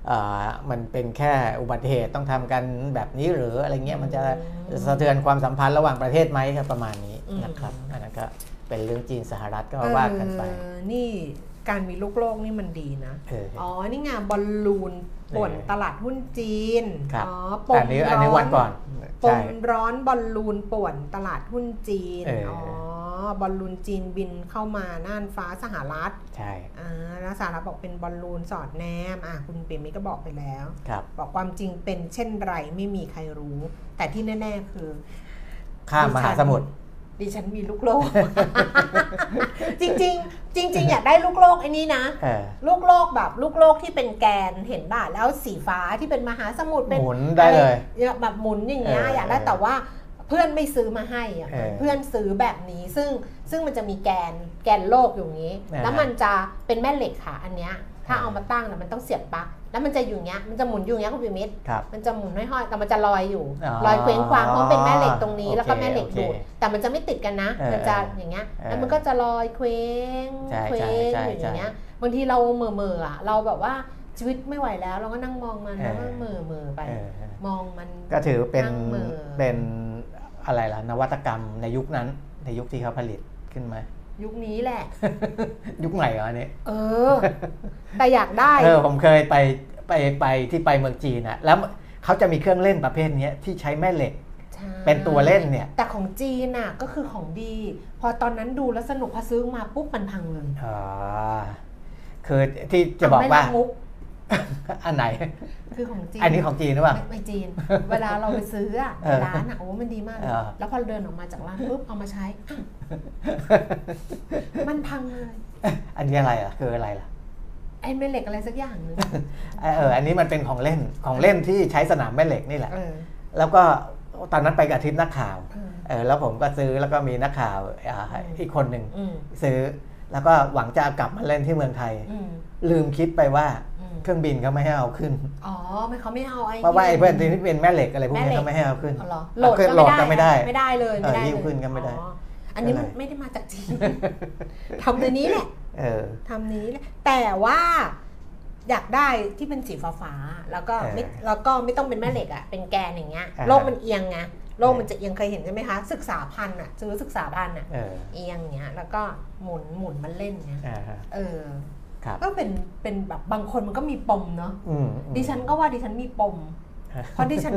เอ่อมันเป็นแค่อุบัติเหตุต้องทำกันแบบนี้หรืออะไรเงี้ยมันจะอืมสะเทือนความสัมพันธ์ระหว่างประเทศไหมครับประมาณนี้อืมนะครับอันนั้นก็ เป็นเรื่องจีนสหรัฐก็ว่ากันไปเออนี่การมีลูกโลกนี่มันดีนะเอออ๋อ นี่ไงบอลลูนป่วนเออตลาดหุ้นจีนครับอ๋อปอันนี้อันนี้วันก่อนปใช่มร้อนบอลลูนป่วนตลาดหุ้นจีนเอออ๋อ๋อบอลลูนจีนบินเข้ามาน่านฟ้าสหรัฐ ใช่อ่าแล้วสหรัฐบอกเป็นบอลลูนสอดแนมอะคุณเปรมมิก็บอกไปแล้วครับบอกความจริงเป็นเช่นไรไม่มีใครรู้ แต่ที่แน่ ๆ คือ ข้ามมหาสมุทร ดิฉันมีลูกโลก จริงๆจริง ๆ อยากได้ลูกโลกไอ้นี้นะเออลูกโลกแบบลูกโลกที่เป็นแกนเห็นบ่าแล้วสีฟ้าที่เป็นมหาสมุทรเป็นหมุนได้เลยอะไรแบบหมุนอย่างเงี้ยเออออยากได้แต่ว่าเพื่อนไม่ซื้อมาให้อะเออเพื่อนซื้อแบบนี้ซึ่งซึ่งมันจะมีแกนแกนโลกอยู่อย่างนี้อ่าแล้วมันจะเป็นแม่เหล็กค่ะอันเนี้ย ถ้าอ่าเอามาตั้งน่ะมันต้องเสียบปลั๊กแล้วมันจะอยู่อย่างเงี้ยมันจะหมุนอยู่อย่างเงี้ยคุณปิมิตรครับมันจะหมุนห้อยๆแต่มันจะลอยอยู่อ๋อลอยเคว้งคว้างเพราะเป็นแม่เหล็กตรงนี้โอเคแล้วก็แม่เหล็กโอเคดูดแต่มันจะไม่ติดกันนะเออมันจะอย่างเงี้ยเออแล้วมันก็จะลอยเคว้งใช่เคว้ใช่งใช่อยู่อย่างเงี้ยใช่บางทีเราเหม่อเม่อๆอะเราแบบว่าชีวิตไม่ไหวแล้ว เราก็นั่งมองมันเออแล้วก็เหม่อเม่อๆไปเออมองมันก็ถือเป็นนั่งมือเป็นอะไรล่ะนวัตกรรมในยุคนั้นในยุคที่เขาผลิตขึ้นมา ยุคนี้แหละ ยุคใหม่เหรออันนี้เออ แต่อยากได้เออผมเคยไปไปไปที่ไปเมืองจีนอะแล้วเขาจะมีเครื่องเล่นประเภทเนี้ยที่ใช้แม่เหล็กใช่เป็นตัวเล่นเนี่ย แต่ของจีนน่ะก็คือของดี พอตอนนั้นดูแล้วสนุกพอซื้อมาปุ๊บมันพังเลยอ่าคือที่จะบอกว่าเไม่รับมุก อันไหน คือของจีนอันนี้ของจีนหรือเปล่าไม่ไม่จีน เวลาเราไปซื้ออะเออร้านอะโอ้มันดีมากเลยเออแล้วพอเดินออกมาจากร้านปุ๊บเอามาใช้อ้าวมันพังเลย อันนี้อะไรอะคืออะไรล่ะไอ้แม่เหล็กอะไรสักอย่างหนึงเออเอออันนี้มันเป็นของเล่นของเล่นที่ใช้สนามแม่เหล็กนี่แหละเออแล้วก็ตอนนั้นไปกับอาทิตย์นักข่าวเออเออแล้วผมก็ซื้อแล้วก็มีนักข่าวอ่าอืมอีกคนหนึ่งอืมซื้อแล้วก็หวังจะเอากลับมาเล่นที่เมืองไทยอืมลืมคิดไปว่าอืม เครื่องบินเขาไม่ให้เอาขึ้น อ๋อไม่เขาไม่เอาไอ้เพราะว่าไอ้เพื่อนที่เป็นแม่เหล็กอะไรพวกแม่นี้เหล็กเขาไม่ให้เอาขึ้นอ๋อเหรอเอาขึ้นโหลดก็ไม่ได้ไม่ได้เลยไม่ได้เออหิ้วเลยขึ้นก็ไม่ได้อ๋ออันนี้มันก็เลยไม่ได้มาจากจีนทำในนี้แหละเออทำนี้แหละแต่ว่าอยากได้ที่เป็นสีฟ้าๆแล้วก็ไม่เออแล้วก็ไม่ต้องเป็นแม่เหล็กอะเป็นแกนอย่างเงี้ยอ่าโลกมันเอียงไงโลกมันจะเอียงเคยเห็นใช่ไหมคะ ศึกษาพันธุ์อะซื้อศึกษาพันธุ์อะเออเอียงเงี้ยแล้วก็หมุนหมุนมันเล่นเงี้ยอ่าฮะเออครับ ก็เป็นเป็นแบบบางคนมันก็มีปมเนาะอืมอืมดิฉันก็ว่าดิฉันมีปมเพราะดิฉัน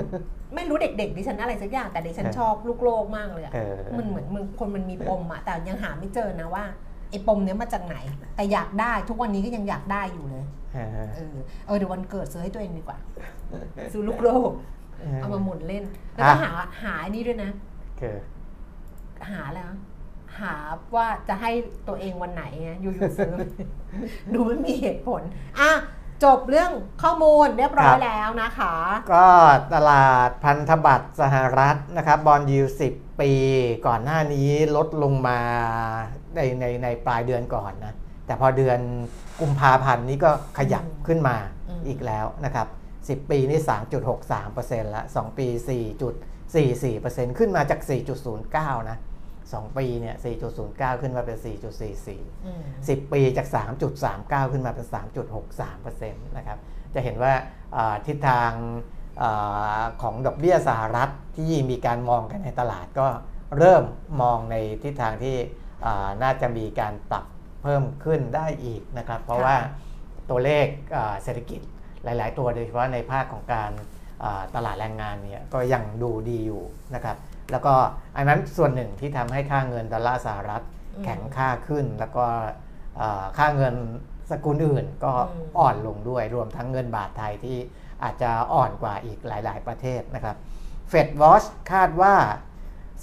ไม่รู้เด็กๆดิฉันอะไรสักอย่างแต่ดิฉันเออชอบลูกโลกมากเลยอะเออมันเหมือนมึงคนมันมีปมอะแต่ยังหาไม่เจอนะว่าไอ้ปมเนี้ยมาจากไหน แต่อยากได้ทุกวันนี้ก็ยังอยากได้อยู่เลยอ่าฮะเออเออเดี๋ยววันเกิดซื้อให้ตัวเองดีกว่า ซื้อลูกโลกเอามาหมุนเล่น แล้วก็หาหาอันนี้ด้วยนะคือหาแล้ว หาว่าจะให้ตัวเองวันไหนไงอยู่ๆซื้อ ดูไม่มีเหตุผล อะ จบเรื่องข้อมูลเรียบร้อยแล้วนะคะ ก็ตลาดพันธบัตรสหรัฐนะครับบอลยู10ปีก่อนหน้านี้ลดลงมาในในในปลายเดือนก่อนนะ แต่พอเดือนกุมภาพันธ์นี้ก็ขยับอืมขึ้นมาอืมอีกแล้วนะครับ 10 ปีนี่ 3.63%ละ 2 ปี 4.44%ขึ้นมาจาก 4.09 นะ 2 ปีเนี่ย 4.09 ขึ้นมาเป็น 4.44อืม10 ปีจาก 3.39 ขึ้นมาเป็น 3.63%นะครับ จะเห็นว่าเอ่อทิศทางเออของดอกเบี้ยสหรัฐที่มีการมองกันในตลาดก็เริ่มมองในทิศทางที่เอ่อน่าจะมีการปรับเพิ่มขึ้นได้อีกนะครับ เพราะว่าตัวเลขเอ่อเศรษฐกิจหลาย ๆ ตัวโดยเฉพาะในภาคของการเอ่อตลาดแรงงานเนี่ยก็ยังดูดีอยู่นะครับ แล้วก็อันนั้นส่วนหนึ่งที่ทำให้ค่าเงินดอลลาร์สหรัฐอืมแข็งค่าขึ้น แล้วก็เอ่อค่าเงินสกุลอื่นก็อืมอ่อนลงด้วยรวมทั้งเงินบาทไทยที่อาจจะอ่อนกว่าอีกหลาย ๆ ประเทศนะครับ FedWatch คาดว่า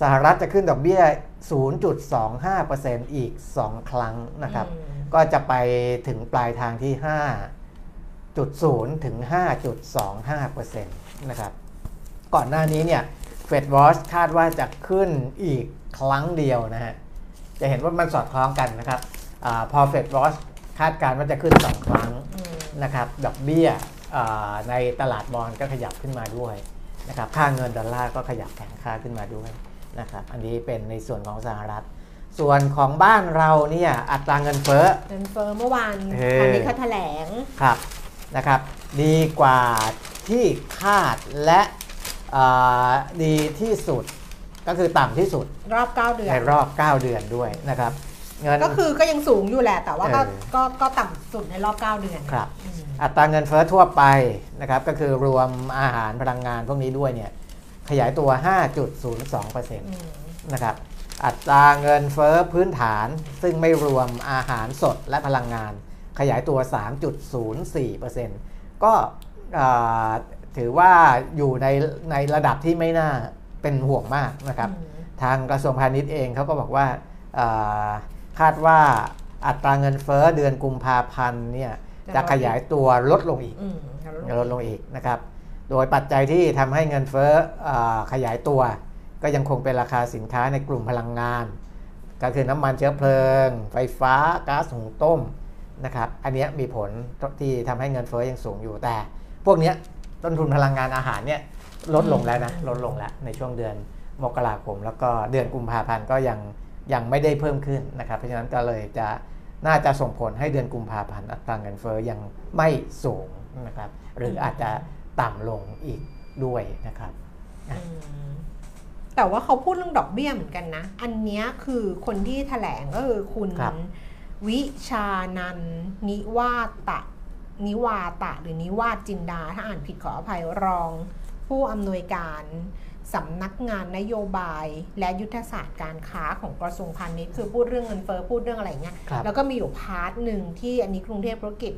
สหรัฐจะขึ้นดอกเบี้ย 0.25%อีก 2 ครั้งนะครับอืมก็จะไปถึงปลายทางที่ 5.0 ถึง 5.25%นะครับ ก่อนหน้านี้เนี่ย เฟดวอชคาดว่าจะขึ้นอีกครั้งเดียวนะฮะ จะเห็นว่ามันสอดคล้องกันนะครับอาพอเฟดวอชคาดการณ์ว่าจะขึ้น 2 ครั้งอืมนะครับ ดอกเบี้ยอาในตลาดบอลก็ขยับขึ้นมาด้วยนะครับ ค่าเงินดอลลาร์ก็ขยับแข็งค่าขึ้นมาด้วยนะครับ อันนี้เป็นในส่วนของสหรัฐ ส่วนของบ้านเราเนี่ยอัตราเงินเฟ้อ เงินเฟ้อเมื่อวานเออตอนนี้เขาแถลง ครับนะครับ ดีกว่าที่คาดและอ่า ดีที่สุดก็คือต่ำที่สุดรอบ 9 เดือน ในรอบ 9 เดือนด้วยนะครับเงิน ก็คือก็ยังสูงอยู่แหละ แต่ว่าก็เออ ก็ก็ต่ำสุดในรอบ 9 เดือนครับอืมอัตราเงินเฟ้อทั่วไปนะครับก็คือรวมอาหารพลังงานพวกนี้ด้วยเนี่ยขยายตัว 5.02%นอืมะครับอัตราเงินเฟ้อพื้นฐานซึ่งไม่รวมอาหารสดและพลังงาน ขยายตัว 3.04%ก็อ่า ถือว่าอยู่ในในระดับที่ไม่น่าเป็นห่วงมากนะครับอืมทางกระทรวงพาณิชย์เองเขาก็บอกว่าอ่าคาดว่าอัตราเงินเฟ้อเดือนกุมภาพันธ์เนี่ยจะขยายตัวลดลงอีกอืมลดลงอีกนะครับ โดยปัจจัยที่ทำให้เงินเฟ้ออาขยายตัว ก็ยังคงเป็นราคาสินค้าในกลุ่มพลังงาน ก็คือน้ำมันเชื้อเพลิง ไฟฟ้าก๊าซหุงต้มนะครับ อันเนี้ยมีผลที่ทำให้เงินเฟ้อยังสูงอยู่แต่ พวกเนี้ย ต้นทุนพลังงานอาหารเนี่ยลดลงแล้วนะลดลงแล้วในช่วงเดือนมกราคม แล้วก็เดือนกุมภาพันธ์ก็ยังยังไม่ได้เพิ่มขึ้นนะครับ เพราะฉะนั้นก็เลยจะน่าจะส่งผลให้เดือนกุมภาพันธ์อัตราเงินเฟ้อยังไม่สูงนะครับหรืออาจจะต่ำลงอีกด้วยนะครับอืมแต่ว่าเขาพูดเรื่องดอกเบี้ยเหมือนกันนะ อันเนี้ยคือคนที่แถลงก็คือคุณครับวิชานันท์นิวาตะ นิวาตะ หรือนิวาจินดา ถ้าอ่านผิดขออภัยรอง ผู้อำนวยการสำนักงานนโยบายและยุทธศาสตร์การค้าของกระทรวงพาณิชย์คือพูดเรื่องเงินเฟ้อพูดเรื่องอะไรเงี้ยครับแล้วก็มีอยู่ part หนึ่งที่อันนี้กรุงเทพธุรกิจ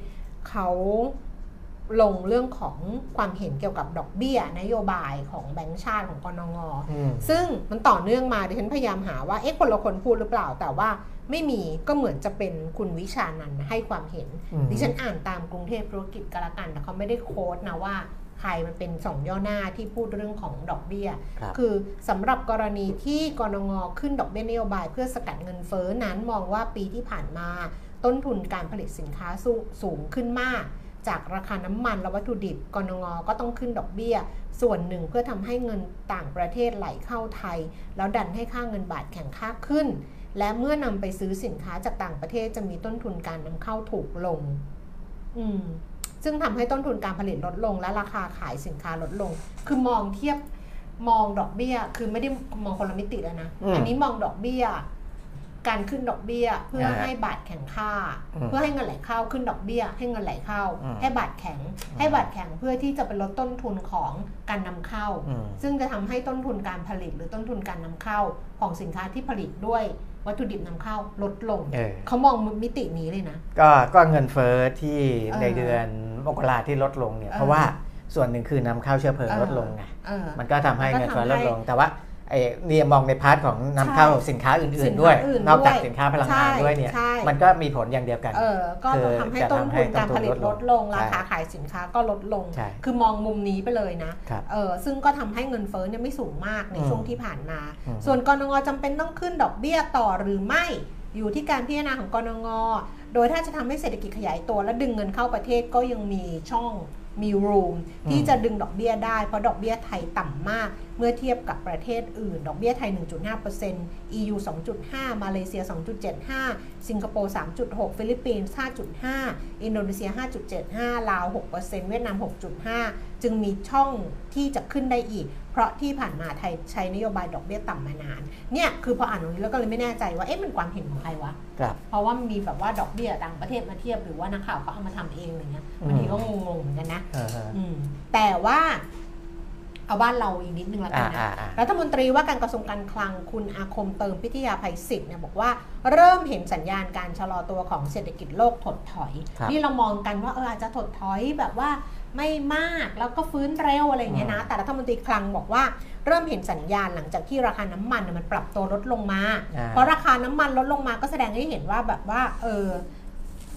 เขาลงเรื่องของความเห็นเกี่ยวกับดอกเบี้ย นโยบายของแบงก์ชาติของกนงอืมซึ่งมันต่อเนื่องมาดิฉันพยายามหาว่าเอ๊ะคนละคนพูดหรือเปล่าแต่ว่า ไม่มีก็เหมือนจะเป็นคุณวิชานันท์ให้ความเห็นอืมดิฉันอ่านตามกรุงเทพธุรกิจก็แล้วกัน แต่เขาไม่ได้ quote นะว่าใครมันเป็นสองย่อหน้าที่พูดเรื่องของดอกเบี้ยครับคือสำหรับกรณีที่กรงงขึ้นดอกเบี้ยนโยบาย เพื่อสกัดเงินเฟ้อนั้นมองว่าปีที่ผ่านมา ต้นทุนการผลิตสินค้าสูสูงขึ้นมากจากราคาน้ำมันและวัตถุดิบกรงงก็ต้องขึ้นดอกเบี้ย ส่วนหนึ่งเพื่อทำให้เงินต่างประเทศไหลเข้าไทย แล้วดันให้ค่าเงินบาทแข็งค่าขึ้น และเมื่อนำไปซื้อสินค้าจากต่างประเทศจะมีต้นทุนการนำเข้าถูกลง อืมซึ่งทำให้ต้นทุนการผลิตลดลง และราคาขายสินค้าลดลง คือมองเทียบมองดอกเบี้ย คือไม่ได้มองคนละมิติแล้วนะอืมอันนี้มองดอกเบี้ย การขึ้นดอกเบี้ย เพื่ออ่าให้บาทแข็งค่าอืมเพื่อให้เงินไหลเข้าขึ้นดอกเบี้ย ให้เงินไหลเข้าอืมให้บาทแข็ง ให้บาทแข็งเพื่อที่จะไปลดต้นทุนของการนำเข้าอืมซึ่งจะทำให้ต้นทุนการผลิตหรือต้นทุนการนำเข้าของสินค้าที่ผลิตด้วย วัตถุดิบนำเข้าลดลงเออเขามองมิตินี้เลยนะ ก็ก็เงินเฟ้อที่เออในเดือนมกราที่ลดลงเนี่ยเออเพราะว่าส่วนหนึ่งคือนำเข้าเชื้อเพลิงเออลดลงไงเออมันก็ทำให้มันก็เงินเฟ้อทำลให้ดลงแต่ว่า ไอ้นี่มองใน part ของนำเข้าใช่สินค้าอื่สินนๆค้าด้วยอื่นนอกจากด้วยสินค้าพลังงานใช่ด้วยเนี่ยใช่มันก็มีผลอย่างเดียวกันเออก็คือทำให้จะต้นทำให้ทุนการผลิตต้นทุนลลดดลลงงราคาใช่ขายสินค้าก็ลดลงใช่คือมองมุมนี้ไปเลยนะครับเออซึ่งก็ทำให้เงินเฟ้อเนี่ยไม่สูงมากในอืมช่วงที่ผ่านมาอืมส่วนกนง. จำเป็นต้องขึ้นดอกเบี้ยต่อหรือไม่อยู่ที่การพิจารณาของกนง. โดยถ้าจะทำให้เศรษฐกิจขยายตัวและดึงเงินเข้าประเทศก็ยังมีช่อง มี room ที่จะดึงดอกเบี้ยได้ เพราะดอกเบี้ยไทยต่ำมาก เมื่อเทียบกับประเทศอื่น ดอกเบี้ยไทย 1.5% EU 2.5 มาเลเซีย 2.75 สิงคโปร์ 3.6 ฟิลิปปินส์ 5.5 อินโดนีเซีย 5.75 ลาว 6%เวียดนาม 6.5 จึงมีช่องที่จะขึ้นได้อีก เพราะที่ผ่านมาไทยใช้นโยบายดอกเบี้ยต่ำมานานเนี่ยคือพออ่านตรงนี้แล้วก็เลยไม่แน่ใจว่าเอ๊ะมันความเห็นของใครวะครับเพราะว่ามันมีแบบว่าดอกเบี้ยต่างประเทศมาเทียบหรือว่านักข่าวเขาเอามาทำเองอะไรเงี้ยบางทีก็งงๆเหมือนกันนะเออฮะอืมแต่ว่าเอาบ้านเราอีกนิดนึงแล้วกันนะอ่าอ่าอ่ารัฐมนตรีว่าการกระทรวงการคลังคุณอาคมเติมพิทยาภัยศิษย์เนี่ยบอกว่าเริ่มเห็นสัญญาณการชะลอตัวของเศรษฐกิจโลกถดถอยครับนี่เรามองกันว่าเอออาจจะถดถอยแบบว่า ไม่มากแล้วก็ฟื้นเร็วอะไรอย่างเงี้ยนะ แต่รัฐมนตรีคลังบอกว่าเริ่มเห็นสัญญาณหลังจากที่ราคาน้ำมันเนี่ยมันปรับตัวลดลงมาอ่าเพราะราคาน้ำมันลดลงมาก็แสดงให้เห็นว่าแบบว่าเออ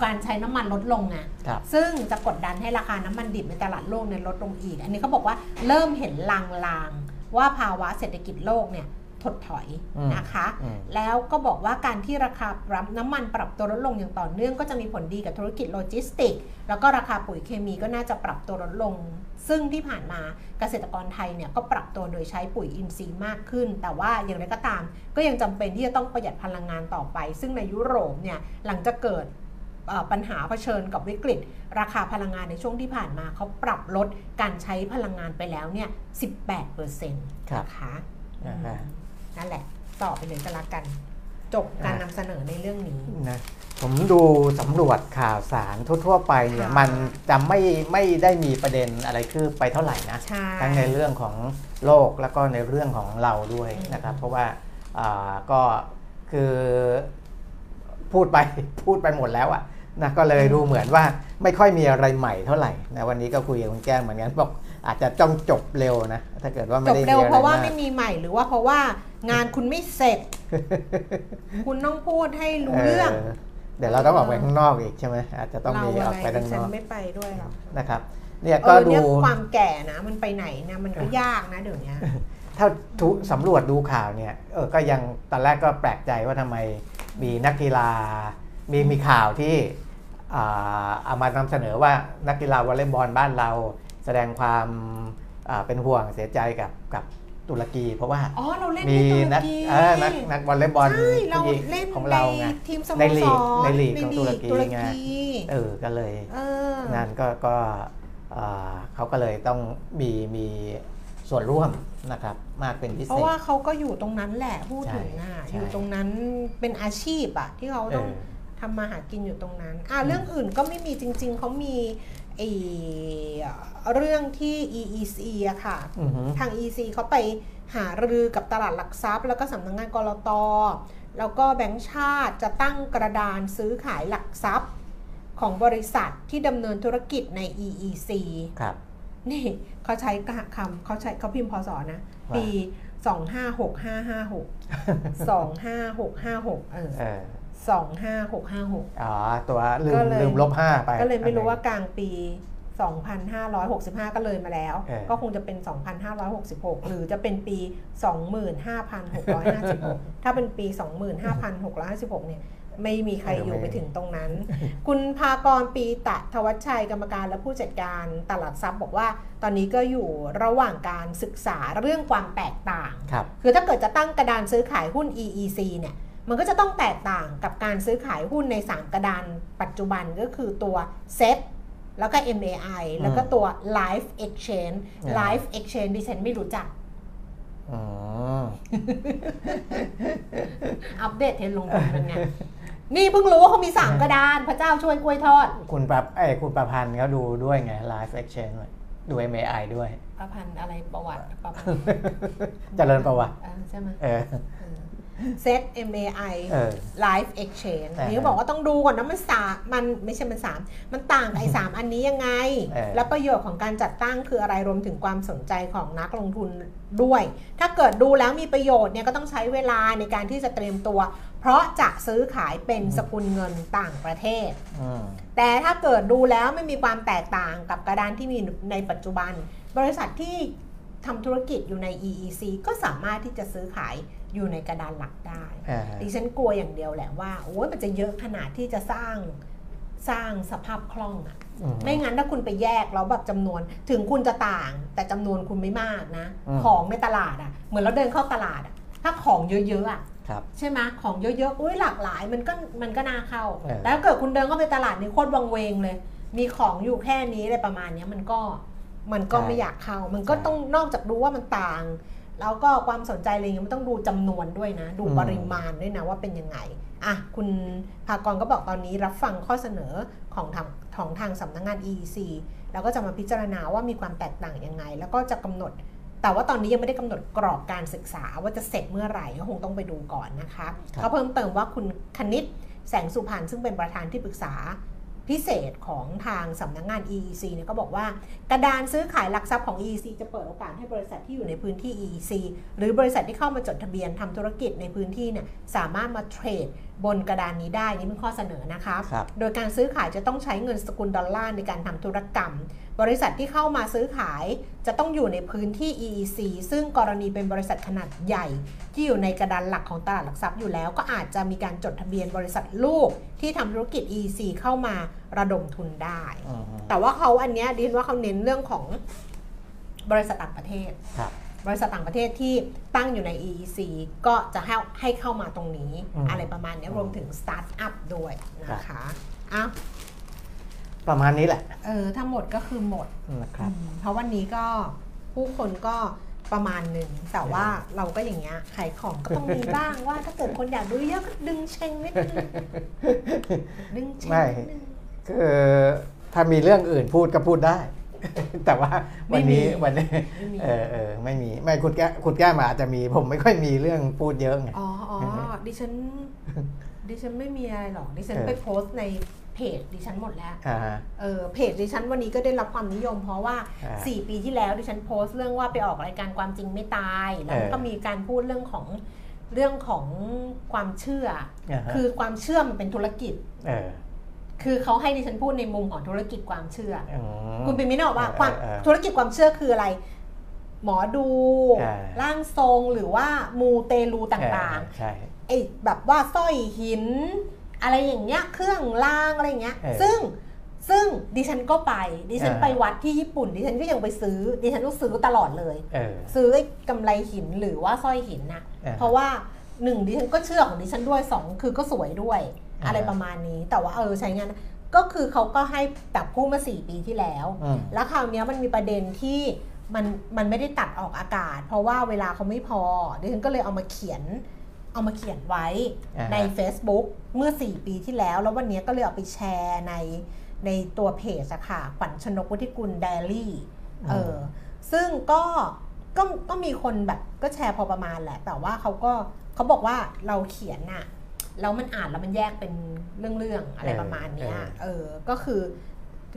การใช้น้ำมันลดลงไงครับซึ่งจะกดดันให้ราคาน้ำมันดิบในตลาดโลกเนี่ยลดลงอีก อันนี้เขาบอกว่าเริ่มเห็นลางๆว่าภาวะเศรษฐกิจโลกเนี่ย ถดถอยอืมนะคะอืมแล้วก็บอกว่าการที่ราคารับน้ำมันปรับตัวลดลงอย่างต่อเนื่องก็จะมีผลดีกับธุรกิจโลจิสติก แล้วก็ราคาปุ๋ยเคมีก็น่าจะปรับตัวลดลง ซึ่งที่ผ่านมาเกษตรกรไทยเนี่ยก็ปรับตัวโดยใช้ปุ๋ยอินทรีย์มากขึ้น แต่ว่าอย่างไรก็ตาม ก็ยังจำเป็นที่จะต้องประหยัดพลังงานต่อไป ซึ่งในยุโรปเนี่ยหลังจากเกิดเอ่อปัญหาเผชิญกับวิกฤต ราคาพลังงานในช่วงที่ผ่านมาเขาปรับลดการใช้พลังงานไปแล้วเนี่ย 18%ครับนะคะอ่าฮะอืม นั่นแหละต่อไปเลยก็แล้วกัน จบการนำเสนอในเรื่องนี้ นะผมดูสำรวจข่าวสารทั่ว ๆ ไปเนี่ยค่ะ มันจะไม่ไม่ได้มีประเด็นอะไรคือไปเท่าไหร่นะ ใช่ ทั้งในเรื่องของโลกแล้วก็ในเรื่องของเราด้วยอืมนะครับ เพราะว่าอ่าก็คือพูดไป พูดไปหมดแล้วอะนะก็เลยดูเหมือนว่าไม่ค่อยมีอะไรใหม่เท่าไหร่นะวันนี้ก็คุยกับคุณแก้มเหมือนกันบอกอาจจะต้องจบเร็วนะ ถ้าเกิดว่าไม่จบได้มีเร็วอะไรเพราะว่าากมไม่มีใหม่หรือว่าเพราะว่า งานคุณไม่เสร็จ คุณต้องพูดให้รู้เรื่อง เดี๋ยวเราต้องออกไปข้างนอกอีกใช่ไหมอาจจะต้องเรามีออะอกไรไปข้างฉันนอกไม่ไปด้วยหรอกนะครับ เนี่ยเอก็อดูเนี่ยความแก่นะมันไปไหนนะมันก็ยากนะเดี๋ยวนี้ถ้าทุสำรวจดูข่าวเนี่ยเออก็ยังตอนแรกก็แปลกใจว่าทำไมมีนักกีฬา มีมีข่าวที่อ่าเอามานำเสนอว่านักกีฬาวอลเลย์บอลบ้านเรา แสดงความอ่าเป็นห่วงเสียใจกับกับ ตุรกีเพราะว่าอ๋อเราเล่นมีที่ตุรนักกีเออนักนักวอลเลย์บอลใช่เราผู้หญิงเล่นของเราไงในทีมสโมในสลีกรในลีกของตุรกีตุรไงกีเออก็เลยเอองานก็ก็อ่าเขาก็เลยต้องมีมีส่วนร่วมนะครับมากเป็นพิเศษ เพราะว่าเขาก็อยู่ตรงนั้นแหละพูดถึงอะใช่อยู่ตรงนั้นเป็นอาชีพอะที่เขาต้องเออทำมาหากินอยู่ตรงนั้นอะเรื่องอื่นก็ไม่มีจริง ๆเขามีไอ เรื่องที่ EEC อะค่ะอือหือทาง EC เขาไปหารือกับตลาดหลักทรัพย์ แล้วก็สำนักงงานกรตแล้วก็แบงก์ชาติจะตั้งกระดานซื้อขายหลักทรัพย์ของบริษัทที่ดำเนินธุรกิจใน EEC ครับ นี่เขาใช้คำเขาใช้เขาพิมพ์พศนะว่าปี 256556 25656 เออเออ 25656 อ๋อตัวลืก็มเลย ลืมลบห้าไปก็เลยไม่รู้ว่าอันหนึ่งกลางปี 2565 ก็เลยมาแล้วเออก็คงจะเป็น 2566 หรือจะเป็นปี 25,656 ถ้าเป็นปี 25,656 เนี่ย ไม่มีใครอยู่ไปถึงตรงนั้น คุณพากรปีตะทวัชชัยกรรมการและผู้จัดการตลาดทรัพย์บอกว่า ตอนนี้ก็อยู่ระหว่างการศึกษาเรื่องความแตกต่าง ครับ คือถ้าเกิดจะตั้งกระดานซื้อขายหุ้น EEC เนี่ย มันก็จะต้องแตกต่างกับการซื้อขายหุ้นใน 3 กระดานปัจจุบันก็คือตัว SET แล้วก็ MAI แล้วก็ตัว Live Exchange อ่า Live Exchange ดิฉันไม่รู้จักอืมอัปเดตเทรนด์ลงทุนเป็นไงนี่เพิ่งรู้ว่าเขามี3กระดานพระเจ้าช่วยกล้วยทอด คุณประไอ้ยคุณประพันธ์เขาดูด้วยไง Live Exchange ด้วยดู MAI ด้วย ประพันธ์อะไรประวัติประพันธ์เจริญประวัติอ่าใช่ไหมเออ เซต MAI เออ Live Exchange อ่านี่ก็บอกว่าต้องดูก่อนนะมันสามมันไม่ใช่มันสามมันต่างกับไอ้สามอันนี้ยังไง เออ แล้วประโยชน์ของการจัดตั้งคืออะไรรวมถึงความสนใจของนักลงทุนด้วย ถ้าเกิดดูแล้วมีประโยชน์เนี่ยก็ต้องใช้เวลาในการที่จะเตรียมตัว เพราะจะซื้อขายเป็นสกุลเงินต่างประเทศ อืม แต่ถ้าเกิดดูแล้วไม่มีความแตกต่างกับกระดานที่มีในปัจจุบัน บริษัทที่ทำธุรกิจอยู่ใน EEC ก็สามารถที่จะซื้อขาย อยู่ในกระดานหลักได้อ่าดิฉันกลัวอย่างเดียวแหละว่าโอ้ยมันจะเยอะขนาดที่จะสร้างสร้างสภาพคล่องอะอืมไม่งั้นถ้าคุณไปแยกแล้วแบบจำนวนถึงคุณจะต่าง แต่จำนวนคุณไม่มากนะอืมของในตลาดอะเหมือนเราเดินเข้าตลาดอะถ้าของเยอะๆอะครับใช่ไหมของเยอะๆอุ้ยหลากหลายมันก็มันก็น่าเข้าเออแต่ถ้าเกิดคุณเดินเข้าไปตลาดนี่โคตรวังเวงเลย มีของอยู่แค่นี้อะไรประมาณเนี้ยมันก็มันก็ไม่อยากเข้า มันก็ต้องนอกจากดูว่ามันต่าง แล้วก็ความสนใจอะไรเงี้ยมันต้องดูจำนวนด้วยนะ ดูอืมปริมาณด้วยนะว่าเป็นยังไงอะคุณภากรก็บอกตอนนี้รับฟังข้อเสนอของทางของทางสำนักงาน EEC แล้วก็จะมาพิจารณาว่ามีความแตกต่างยังไง แล้วก็จะกำหนด แต่ว่าตอนนี้ยังไม่ได้กำหนดกรอบการศึกษาว่าจะเสร็จเมื่อไหร่ก็คงต้องไปดูก่อนนะคะครับเขาเพิ่มเติมว่าคุณคณิตแสงสุพรรณซึ่งเป็นประธานที่ปรึกษา พิเศษของทางสำนักงาน EEC เนี่ยก็บอกว่ากระดานซื้อขายหลักทรัพย์ของ EEC จะเปิดโอกาสให้บริษัทที่อยู่ในพื้นที่ EEC หรือบริษัทที่เข้ามาจดทะเบียนทำธุรกิจในพื้นที่เนี่ยสามารถมาเทรดบนกระดานนี้ได้นี่เป็นข้อเสนอนะคะครับโดยการซื้อขายจะต้องใช้เงินสกุลดอลลาร์ในการทำธุรกรรม บริษัทที่เข้ามาซื้อขายจะต้องอยู่ในพื้นที่ EEC ซึ่งกรณีเป็นบริษัทขนาดใหญ่ ที่อยู่ในกระดานหลักของตลาดหลักทรัพย์อยู่แล้ว ก็อาจจะมีการจดทะเบียนบริษัทลูกที่ทำธุรกิจ EEC เข้ามาระดมทุนได้อืมแต่ว่าเขาอันเนี้ยดิฉันว่าเขาเน้นเรื่องของบริษัทต่างประเทศครับ บริษัทต่างประเทศที่ตั้งอยู่ใน EEC ก็จะให้ให้เข้ามาตรงนี้อืมอะไรประมาณเนี้ยรวมถึงสตาร์ทอัพด้วยนะคะอ้าวประมาณนี้แหละ เออถ้าหมดก็คือหมดนะครับอืมเพราะวันนี้ก็ผู้คนก็ประมาณหนึ่งแต่ว่าเราก็อย่างเงี้ยขายของก็ต้องมีบ้างว่าถ้าเกิดคนอยากดูเยอะก็ดึงเชงนิดนึงดึงเชงไม่นิดนึงคือถ้ามีเรื่องอื่นพูดก็พูดได้ แต่ว่าวันนี้ไม่มีวันนี้ไม่มีเออเออไม่มีไม่คุณแก้คุณแก้มาอาจจะมี ผมไม่ค่อยมีเรื่องพูดเยอะไงอ๋ออ๋อดิฉันดิฉันไม่มีอะไรหรอกดิฉันเออไปโพสต์ในเพจดิฉันหมดแล้วอ่าฮะเออเพจดิฉันวันนี้ก็ได้รับความนิยม เพราะว่าอ่า 4 ปีที่แล้วดิฉันโพสต์เรื่องว่าไปออกรายการความจริงไม่ตาย แล้วเออก็มีการพูดเรื่องของเรื่องของความเชื่ออ่าฮะคือความเชื่อมันเป็นธุรกิจเออ คือเขาให้ดิฉันพูดในมุมของธุรกิจความเชื่ออืมคุณเป็นไม่ได้บอกว่าเออความเออธุรกิจความเชื่อคืออะไร หมอดูอ่าร่างทรงหรือว่ามูเตลูต่างเออใช่ๆไอ้แบบว่าสร้อยหิน อะไรอย่างเงี้ยเครื่องรางอะไรอย่างเงี้ยเออซึ่งซึ่งดิฉันก็ไป ดิฉันอ่าไปวัดที่ญี่ปุ่น ดิฉันก็ยังไปซื้อ ดิฉันต้องซื้อตลอดเลยเออซื้อไอ้กำไรหินหรือว่าสร้อยหินนะอ่าเพราะว่าหนึ่งดิฉันก็เชื่อของดิฉันด้วยสองคือก็สวยด้วย อ่าอะไรประมาณนี้ แต่ว่าเออใช้งานก็คือเขาก็ให้ตับคู่มาสี่ปีที่แล้วอืมแล้วคราวเนี้ยมันมีประเด็นที่มันมันไม่ได้ตัดออกอากาศ เพราะว่าเวลาเขาไม่พอดิฉันก็เลยเอามาเขียน เอามาเขียนไว้อ่าฮะใน Facebook เมื่อ 4 ปีที่แล้ว แล้ววันเนี้ยก็เลยเอาไปแชร์ในในตัวเพจอะค่ะขวัญชนกวุฒิกุลไดอารี่เออซึ่งก็ก็ก็มีคนแบบก็แชร์พอประมาณแหละ แต่ว่าเขาก็เขาบอกว่าเราเขียนน่ะ แล้วมันอ่านแล้วมันแยกเป็นเรื่องๆอะไรประมาณเนี้ยเออก็คือ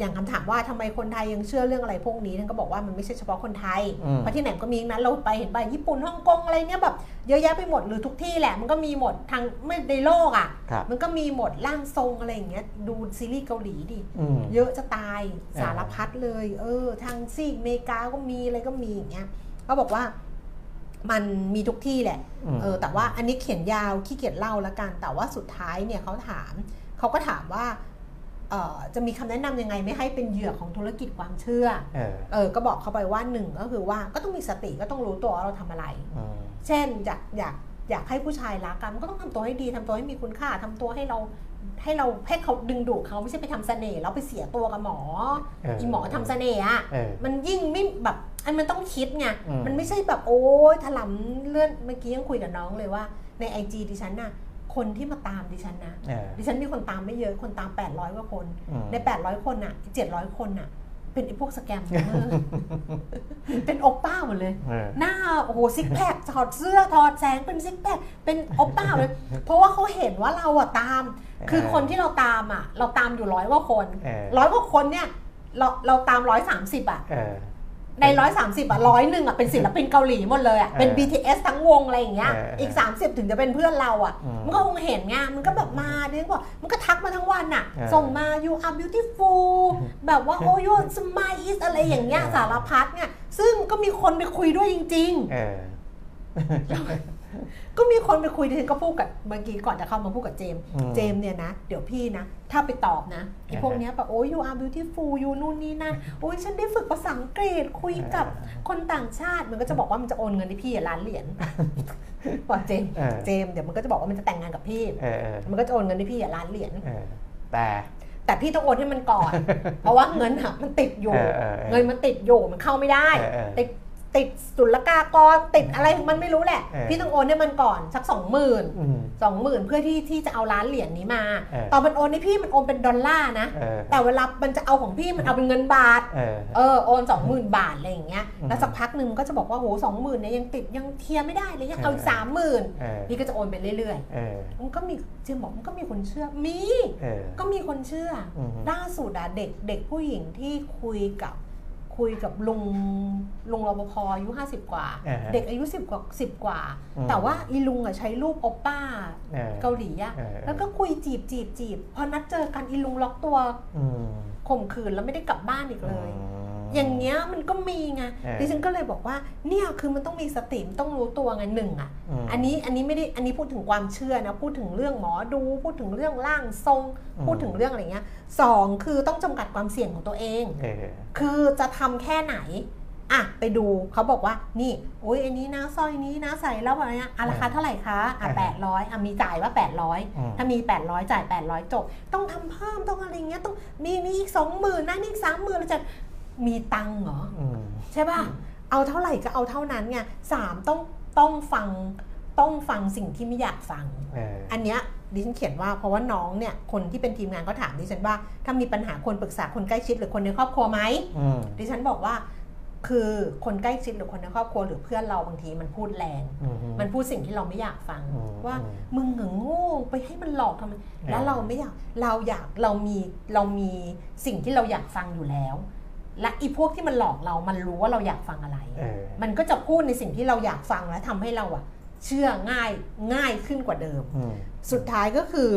อย่างคำถามว่าทำไมคนไทยยังเชื่อเรื่องอะไรพวกนี้ท่านก็บอกว่ามันไม่ใช่เฉพาะคนไทยอืมเพราะที่ไหนก็มีทั้งนั้นเราไปเห็นไปญี่ปุ่นฮ่องกงอะไรเนี่ยแบบเยอะแยะไปหมดหรือทุกที่แหละมันก็มีหมดทางไม่ในโลกอะครับมันก็มีหมดร่างทรงอะไรอย่างเงี้ยดูซีรีส์เกาหลีดิอืมเยอะจะตายอ่าสารพัดเลย เออ ทางซีกอเมริกาก็มีอะไรก็มีอย่างเงี้ยเขาบอกว่า มันมีทุกที่แหละมเออแต่ว่าอันนี้เขียนยาวขี้เกียจเล่าแล้วกัน แต่ว่าสุดท้ายเนี่ยเขาถามเขาก็ถามว่าเออจะมีคำแนะนำยังไงไม่ให้เป็นเหยื่อของธุรกิจความเชื่อเออเออ ก็บอกเขาไปว่าหนึ่งก็คือว่าก็ต้องมีสติก็ต้องรู้ตัวว่าเราทำอะไรอืมเช่นอยากอยากอยากให้ผู้ชายรักกันมันก็ต้องทำตัวให้ดีทำตัวให้มีคุณค่าทำตัวให้เราให้เราให้เขาดึงดูดเขาไม่ใช่ไปทำเสน่ห์แล้วไปเสียตัวกับหมอเอออีหมอทำเสน่ห์อะเออมันยิ่งไม่แบบ อันมันต้องคิดไงอืมมันไม่ใช่แบบโอ้ยถลำเลื่อนเมื่อกี้ยังคุยกับน้องเลยว่าในไอจีดิฉันน่ะคนที่มาตามดิฉันนะเออดิฉันมีคนตามไม่เยอะคนตาม 800กว่าคนอืมใน 800 คนน่ะ 700 คนน่ะ เป็นไอ้พวกสแกมเมอร์เป็นโอปป้าหมดเลยเออหน้าโอ้โหซิกแพคถอดเสื้อถอดแสงเป็นซิกแพคเป็นโอปป้าเลย เพราะว่าเขาเห็นว่าเราอะตาม คือคนที่เราตามอะเราตามอยู่ร้อยกว่าคนเออร้อยกว่าคนเนี่ย เราเราตามร้อยสามสิบอะเออ ในร้อยสามสิบอะร้อยหนึ่งอะเป็นศิลปินเกาหลีหมดเลยอะเป็นเออ BTS ทั้งวงอะไรอย่างเงี้ยเออเอออีอีก 30 ถึงจะเป็นเพื่อนเราอะอืมมันก็คงเห็นไง มันก็แบบมาเดี๋ยวบอกมันก็ทักมาทั้งวันอะเออส่งมา you are beautiful แบบว่า oh your smile is อะไรอย่างเงี้ยเออสารพัดเนี่ยซึ่งก็มีคนไปคุยด้วยจริงๆเออ ก็มีคนไปคุยดิฉันก็พูดกับเมื่อกี้ก่อนจะเข้ามาพูดกับเจมส์อืมเจมส์เนี่ยนะ เดี๋ยวพี่นะ ถ้าไปตอบนะไอ้พวกเนี้ยแบบโอ้ย you are beautiful you นู่นนี่นั่นโอ้ยฉันได้ฝึกภาษาอังกฤษคุยกับคนต่างชาติมันก็จะบอกว่ามันจะโอนเงินให้พี่อะล้านเหรียญบอกเจมส์เออเจมส์เดี๋ยวมันก็จะบอกว่ามันจะแต่งงานกับพี่เออเออมันก็จะโอนเงินให้พี่อะล้านเหรียญเออแต่แต่พี่ต้องโอนให้มันก่อน เพราะว่าเงินอะมันติดอยู่เออเออเออเงินมันติดอยู่มันเข้าไม่ได้เออเออติด ติดศุลกากรติดอะไรมันไม่รู้แหละเออพี่ต้องโอนให้มันก่อนสักสองหมื่นอืมสองหมื่นเพื่อที่ที่จะเอาล้านเหรียญนี้มาเออตอนมันโอนให้พี่มันโอนเป็นดอลลาร์นะเออแต่เวลามันจะเอาของพี่มันเอาเป็นเงินบาทเออเออโอนสองหมื่นบาทอะไรอย่างเงี้ยอืมแล้วสักพักหนึ่งมันก็จะบอกว่าโหสองหมื่นเนี่ยยังติดยังเคลียร์ไม่ได้เลยยังเอาอีกเออสามหมื่นเออพี่ก็จะโอนไปเรื่อยเออๆมันก็มีเจมบอกมันก็มีคนเชื่อมีเออก็มีคนเชื่ออมล่าสุดอะเด็กเด็กผู้หญิงที่คุยกับ คุยกับลุงลุงรปภอายุห้าสิบกว่า อ่าฮะเด็กอายุสิบกว่าสิบกว่า อืมแต่ว่าอีลุงอะใช้รูปโอปป้าเออเกาหลีอะเออแล้วก็คุยจีบจีบจีบพอนัดเจอกันอีลุงล็อกตัว อืม ข่มขืนแล้วไม่ได้กลับบ้านอีกเลยอืมอย่างเงี้ยมันก็มีไงเออดิฉันก็เลยบอกว่าเนี่ยคือมันต้องมีสติมันต้องรู้ตัวไงหนึ่งอะมอันนี้อันนี้ไม่ได้อันนี้พูดถึงความเชื่อนะพูดถึงเรื่องหมอดูพูดถึงเรื่องร่างทรงอืมพูดถึงเรื่องอะไรเงี้ยสองคือต้องจำกัดความเสี่ยงของตัวเองเออคือจะทำแค่ไหน อะไปดูเขาบอกว่านี่โอ้ยอันนี้นะสร้อยนี้นะใส่แล้วอะไรเงี้ยอะราคาเท่าไหร่คะอะแปดร้อยอะมีจ่ายว่าแปดร้อยอืมถ้ามี800จ่าย800จบ ต้องทำเพิ่มต้องอะไรเงี้ยต้องมีนี่อีกสองหมื่นนะนี่อีกสามหมื่นแล้วจะมีตังค์เหรออืมใช่ป่ะเอาเท่าไหร่ก็เอาเท่านั้นไงสามต้องต้องฟังต้องฟังสิ่งที่ไม่อยากฟังเอออันเนี้ยดิฉันเขียนว่าเพราะว่าน้องเนี่ยคนที่เป็นทีมงานก็ถามดิฉันว่าถ้ามีปัญหาควรปรึกษาคนใกล้ชิดหรือคนในครอบครัวไหมอืมดิฉันบอกว่า คือคนใกล้ชิดหรือคนในครอบครัวหรือเพื่อนเราบางทีมันพูดแรงอืมมันพูดสิ่งที่เราไม่อยากฟังอืมว่าอืมมึงเหงโง่ไปให้มันหลอกทำไมออแล้วเราไม่อยากเราอยากเรามีเรามีสิ่งที่เราอยากฟังอยู่แล้ว และอีพวกที่มันหลอกเรามันรู้ว่าเราอยากฟังอะไรเออมันก็จะพูดในสิ่งที่เราอยากฟังและทำให้เราอะเชื่อง่ายง่ายขึ้นกว่าเดิมอืมสุดท้ายก็คือ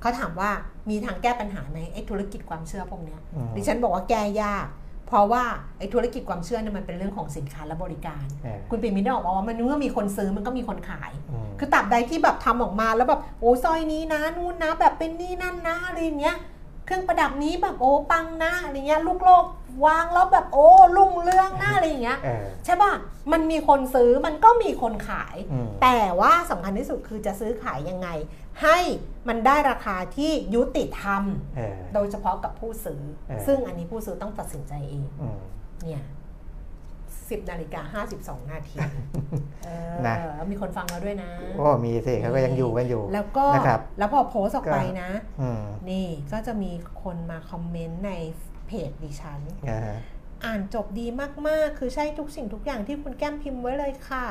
เขาถามว่ามีทางแก้ปัญหาไหมไอ้ธุรกิจความเชื่อพวกเนี้ยอืมดิฉันบอกว่าแก้ยาก เพราะว่าไอ้ธุรกิจความเชื่อเนี่ยมันเป็นเรื่องของสินค้าและบริการเออคุณปีมิได้ออกมาว่ามันเมื่อมีคนซื้อมันก็มีคนขายอืมคือตับใดที่แบบทำออกมาแล้วแบบโอ้สร้อยนี้นะนู่นนะ แบบเป็นนี่นั่นนะอะไรอย่างเงี้ยเครื่องประดับนี้แบบโอ้ปังนะอะไรเงี้ยลูกโลกวางแล้วแบบโอ้ลุ่งเรื่องนะอะไรอย่างเงี้ยเออใช่ป่ะมันมีคนซื้อมันก็มีคนขายอืมแต่ว่าสำคัญที่สุดคือจะซื้อขายยังไง ให้มันได้ราคาที่ยุติธรรมเออโดยเฉพาะกับผู้ซื้อเออซึ่งอันนี้ผู้ซื้อต้องตัดสินใจเองอืมเนี่ย10นาฬิกา52นาทีเออนะมีคนฟังเราด้วยนะโอ้มีสิเขาก็ยังอยู่กันอยู่ แล้วก็นะครับแล้วพอโพสต์ออกไปนะอืมนี่ก็จะมีคนมาคอมเมนต์ในเพจดิฉันอ่าฮะอ่านจบดีมากๆ คือใช่ทุกสิ่งทุกอย่างที่คุณแก้มพิมพ์ไว้เลยค่ะ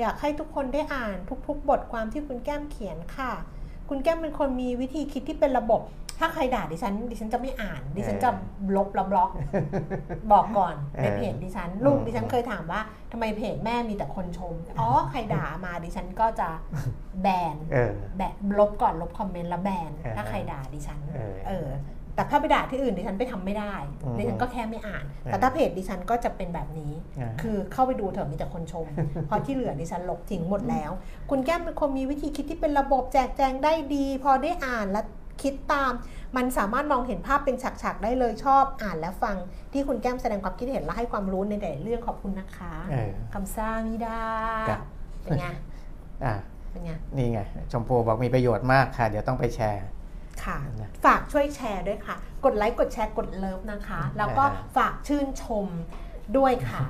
อยากให้ทุกคนได้อ่านทุกๆ บทความที่คุณแก้มเขียนค่ะ คุณแก้มเป็นคนมีวิธีคิดที่เป็นระบบ ถ้าใครด่าดิฉัน ดิฉันจะไม่อ่าน ดิฉันจะลบและบล็อก บอกก่อนในเพจดิฉันลูกดิฉันเคยถามว่าทำไมเพจแม่มีแต่คนชมอ๋อใครด่ามาดิฉันก็จะแบนเออแบนลบก่อนลบคอมเมนต์แล้วแบนเออถ้าใครด่าดิฉัน เออเออ แต่ถ้าไปด่าที่อื่นดิฉันไปทำไม่ได้อืมดิฉันก็แค่ไม่อ่านเออแต่ถ้าเพจดิฉันก็จะเป็นแบบนี้อ่าคือเข้าไปดูเถอะมีแต่คนชมเพราะที่เหลือดิฉันลบทิ้งหมดแล้ว คุณแก้มเป็นคนมีวิธีคิดที่เป็นระบบแจกแจงได้ดี พอได้อ่านและคิดตาม มันสามารถมองเห็นภาพเป็นฉากๆได้เลยชอบอ่านและฟัง ที่คุณแก้มแสดงความคิดเห็นและให้ความรู้ในแต่เรื่องขอบคุณนะคะเออคำซ่ามิดาครับเป็นไงอ่าเป็นไงนี่ไงชมพูบอกมีประโยชน์มากค่ะ เดี๋ยวต้องไปแชร์ ค่ะนะฝากช่วยแชร์ด้วยค่ะ กดไลค์กดแชร์กดเลิฟนะคะ แล้วก็อ่าฝากชื่นชมด้วยค่ะ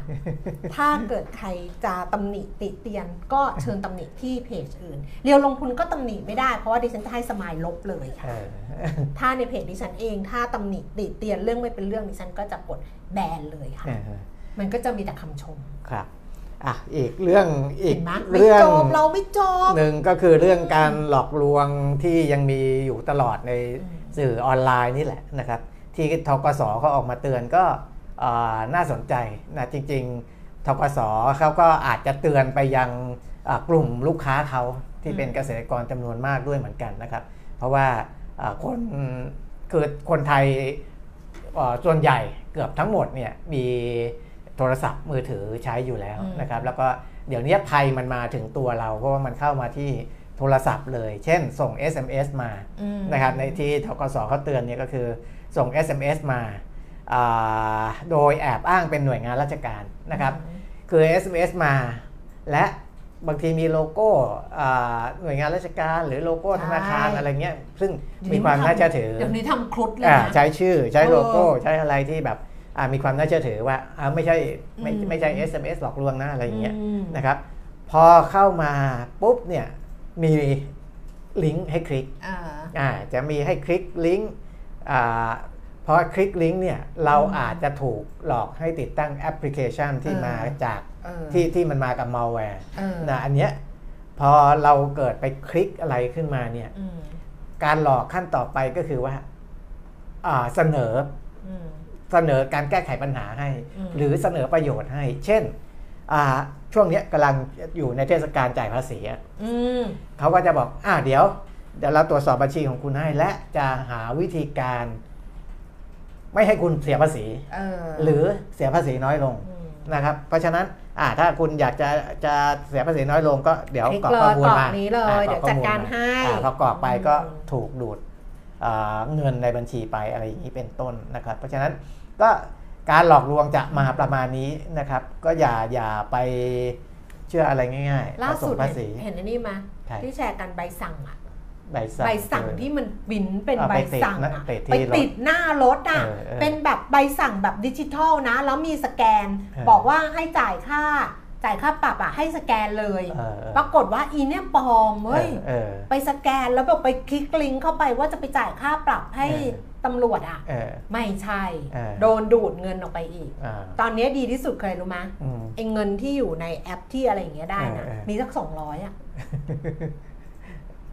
ถ้าเกิดใครจะตำหนิติเตียน ก็เชิญตำหนิที่เพจอื่น เรียวลงทุนก็ตำหนิไม่ได้ เพราะว่าดิฉันจะให้สมายลบเลยเอค่ะอถ้าในเพจดิฉันเอง ถ้าตำหนิติเตียนเรื่องไม่เป็นเรื่องดิฉันก็จะกดแบนเลยค่ะเออมันก็จะมีแต่คำชม ครับ อะอีกเรื่องอีกเห็นไหมไม่เรื่องจบเราไม่จบหนึ่งก็คือเรื่องการหลอกลวงที่ยังมีอยู่ตลอดในอืมสื่อออนไลน์นี่แหละนะครับ ที่ทกสเขาออกมาเตือนก็เอ่อน่าสนใจนะจริง ๆทกสเขาก็อาจจะเตือนไปยังอ่ากลุ่มลูกค้าเขาที่เป็นเกษตรกรจำนวนมากด้วยเหมือนกันนะครับ เพราะว่าอ่าคนคือคนไทยเอ่อส่วนใหญ่เกือบทั้งหมดเนี่ยมี โทรศัพท์มือถือใช้อยู่แล้วอืมนะครับ แล้วก็เดี๋ยวนี้ภัยมันมาถึงตัวเราเพราะว่ามันเข้ามาที่โทรศัพท์เลย เช่น ส่ง SMS มาอืมนะครับในที่ทกสเขาเตือนเนี่ยก็คือส่ง SMS มาอ่าโดยแอบอ้างเป็นหน่วยงานราชการนะครับ คือ SMS มา และบางทีมีโลโก้อ่าหน่วยงานราชการ หรือโลโก้ธนาคารใช่อะไรเงี้ยซึ่งเดี๋ยวมีนี้ความทำน่าเชื่อถือเดี๋ยวนี้ทำครุฑเลยอ่านะใช้ชื่อใช้โลโก้เออใช้อะไรที่แบบอ่า มีความน่าเชื่อถือว่าอ่าไม่ใช่ไม่อืมไม่ใช่ SMS หลอกลวงนะอะไรอย่างเงี้ยอืมนะครับ พอเข้ามาปุ๊บเนี่ยมีลิงก์ให้คลิกอ่าอ่าจะมีให้คลิกลิงก์อ่าพอคลิกลิงก์เนี่ยเราอืมอาจจะถูกหลอกให้ติดตั้งแอปพลิเคชันที่เออมาจากเออที่ที่มันมากับ malware เออนะอันเนี้ยพอเราเกิดไปคลิกอะไรขึ้นมาเนี่ยอืมการหลอกขั้นต่อไปก็คือว่าอ่าเสนออืม เสนอการแก้ไขปัญหาให้อืมหรือเสนอประโยชน์ให้ เช่นอ่าช่วงเนี้ยกำลังอยู่ในเทศกาลจ่ายภาษีอะอืมเขาก็จะบอกอ่าเดี๋ยวเดี๋ยวเราตรวจสอบบัญชีของคุณให้ และจะหาวิธีการ ไม่ให้คุณเสียภาษีเออหรือเสียภาษีน้อยลงมนะครับ เพราะฉะนั้นอ่าถ้าคุณอยากจะจะเสียภาษีน้อยลงก็เดี๋ยวคลิกกรอกข้อมูลเลยมากรอกนี้เลยอ่เดี๋ยวกรอจัดข้อมูลการมให้อ่าพอกรอกไปก็อืมถูกดูดอ่าเงินในบัญชีไปอะไรอย่างนี้เป็นต้นนะครับ เพราะฉะนั้น ก็การหลอกลวงจะมาประมาณนี้นะครับ ก็อย่าอย่าไปเชื่ออะไรง่ายๆล่าพอสุดงภาษีเห็นเห็นอันนี้ไหมใช่ที่แชร์กันใบสั่งอะใบสั่งใบสั่งเออที่มันบินเป็นเอาใบไปติดสั่งนะอะติดที่ไปรถติดหน้ารถอะเออเออเป็นแบบใบสั่งแบบดิจิทัลนะ แล้วมีสแกนเออบอกว่าให้จ่ายค่า จ่ายค่าปรับอะให้สแกนเลยเออเออปรากฏว่าอีเนี่ยปลอมเว้ยเออไปสแกนแล้วแบบไปคลิกลิงก์เข้าไปว่าจะไปจ่ายค่าปรับให้เออตำรวจอะเออไม่ใช่เออโดนดูดเงินออกไปอีกอ่าตอนนี้ดีที่สุดเคยรู้ไหมอืมไอ้เงินที่อยู่ในแอปที่อะไรอย่างเงี้ยได้นะเออเออมีสักสองร้อยอะ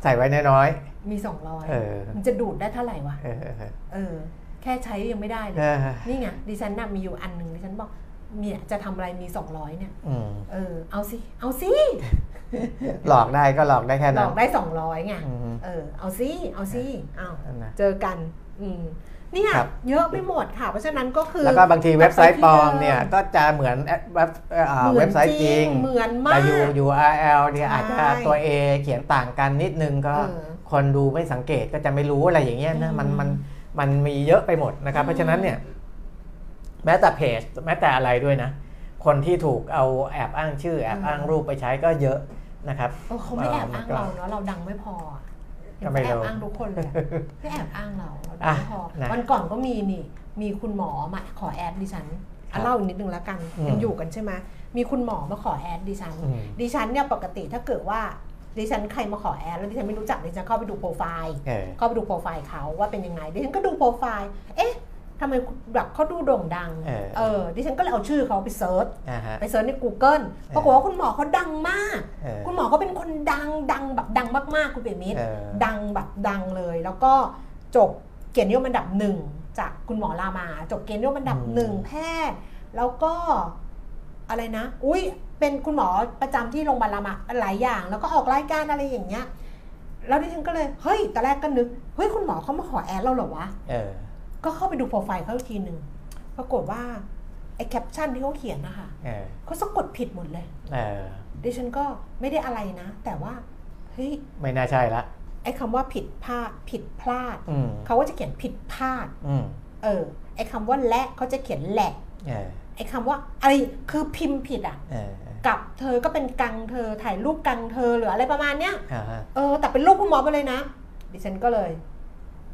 ใส่ไว้น้อยมีสองร้อยเออมันจะดูดได้เท่าไหร่วะๆเออเออเออแค่ใช้ยังไม่ได้เลยเออนี่ไงดิฉันน่ะมีอยู่อันหนึ่งดิฉันบอก เนี่ยจะทำอะไรมีสองร้อยเนี่ย อืมเออ เอาสิ เอาสิ หลอกได้ก็หลอกได้แค่หลนั้อน กได้สองร้อยไง อืม เออ เอาสิ เอาสิเอานั่นนะ เจอกัน อืมเนี่ยครับ เยอะไปหมดค่ะ เพราะฉะนั้นก็คือ แล้วก็บางทีเว็บไซต์ปลอมเนี่ยก็จะเหมือนแอปเว็บเอ่อเหมืเว็อนบไซต์จริงเหมือนมาแต่ก U URL เนี่ยใช่อาจจะตัว A เขียนต่างกันนิดนึงก็เออคนดูไม่สังเกตก็จะไม่รู้อะไรอย่างเงี้ยนะอืมมันมันมันมีเยอะไปหมดนะครับอืมเพราะฉะนั้นเนี่ย แม้แต่เพจแม้แต่อะไรด้วยนะ คนที่ถูกเอาแอบอ้างชื่อแอบอ้างรูปไปใช้ก็เยอะนะครับเออเขาไม่แอบอ้างเออมันก็เราเนาะเราดังไม่พออะก็ไม่แอรู้บอ้างทุกคนเลยอะไม่แอบอ้างเราเราดังอะไม่พอนะวันก่อนก็มีนี่ มีคุณหมอมาขอ add ดิฉันครับเล่าอีกนิดนึงแล้วกันอืมยังอยู่กันใช่ไหมมีคุณหมอมาขอ add ดิฉันอืมดิฉันเนี่ยปกติถ้าเกิดว่าดิฉันใครมาขอ add แล้วดิฉันไม่รู้จักดิฉันเข้าไปดูโปรไฟล์เออเข้าไปดูโปรไฟล์เขาว่าเป็นยังไงดิฉันก็ดูโปรไฟล์เอ๊ะ ทำไมแบบเขาดูโด่งดัง เออเออ ดิฉันก็เลยเอาชื่อเขาไป search อ่าฮะ ไป search ใน Google ปรากฏว่าคุณหมอเขาดังมาก เออ คุณหมอเขาเป็นคนดังดังแบบดังมากๆ คุณเปียมิตร เออ ดังแบบดังเลย แล้วก็จบเกียรตินิยมอันดับหนึ่งจากคุณหมอรามา จบเกียรตินิยมอันดับหนึ่งแพทย์ แล้วก็อะไรนะ อุ้ยเป็นคุณหมอประจำที่โรงพยาบาลรามาหลายอย่าง แล้วก็ออกรายการอะไรอย่างเงี้ย แล้วดิฉันก็เลย เฮ้ย แต่แรกก็นึก เฮ้ย คุณหมอเขามาขอแอดเราเหรอวะ เออ ก็เข้าไปดูโปรไฟล์เขาอีกทีหนึ่งปรากฏว่าไอ้แคปชั่นที่เขาเขียนนะคะเออเขาสะกดผิดหมดเลย เออดิฉันก็ไม่ได้อะไรนะ แต่ว่าเฮ้ยไม่น่าใช่ละ ไอ้คำว่าผิดพลาดผิดพลาดอืมเขาก็จะเขียนผิดพลาด อืมเออ ไอ้คำว่าและเขาจะเขียนแหละ เออไอ้คำว่าอะไรคือพิมพ์ผิดอะ เออกับเธอก็เป็นกังเธอถ่ายรูปกังเธอหรืออะไรประมาณเนี้ย อ่าฮะเออแต่เป็นรูปคุณหมอไปเลยนะ ดิฉันก็เลย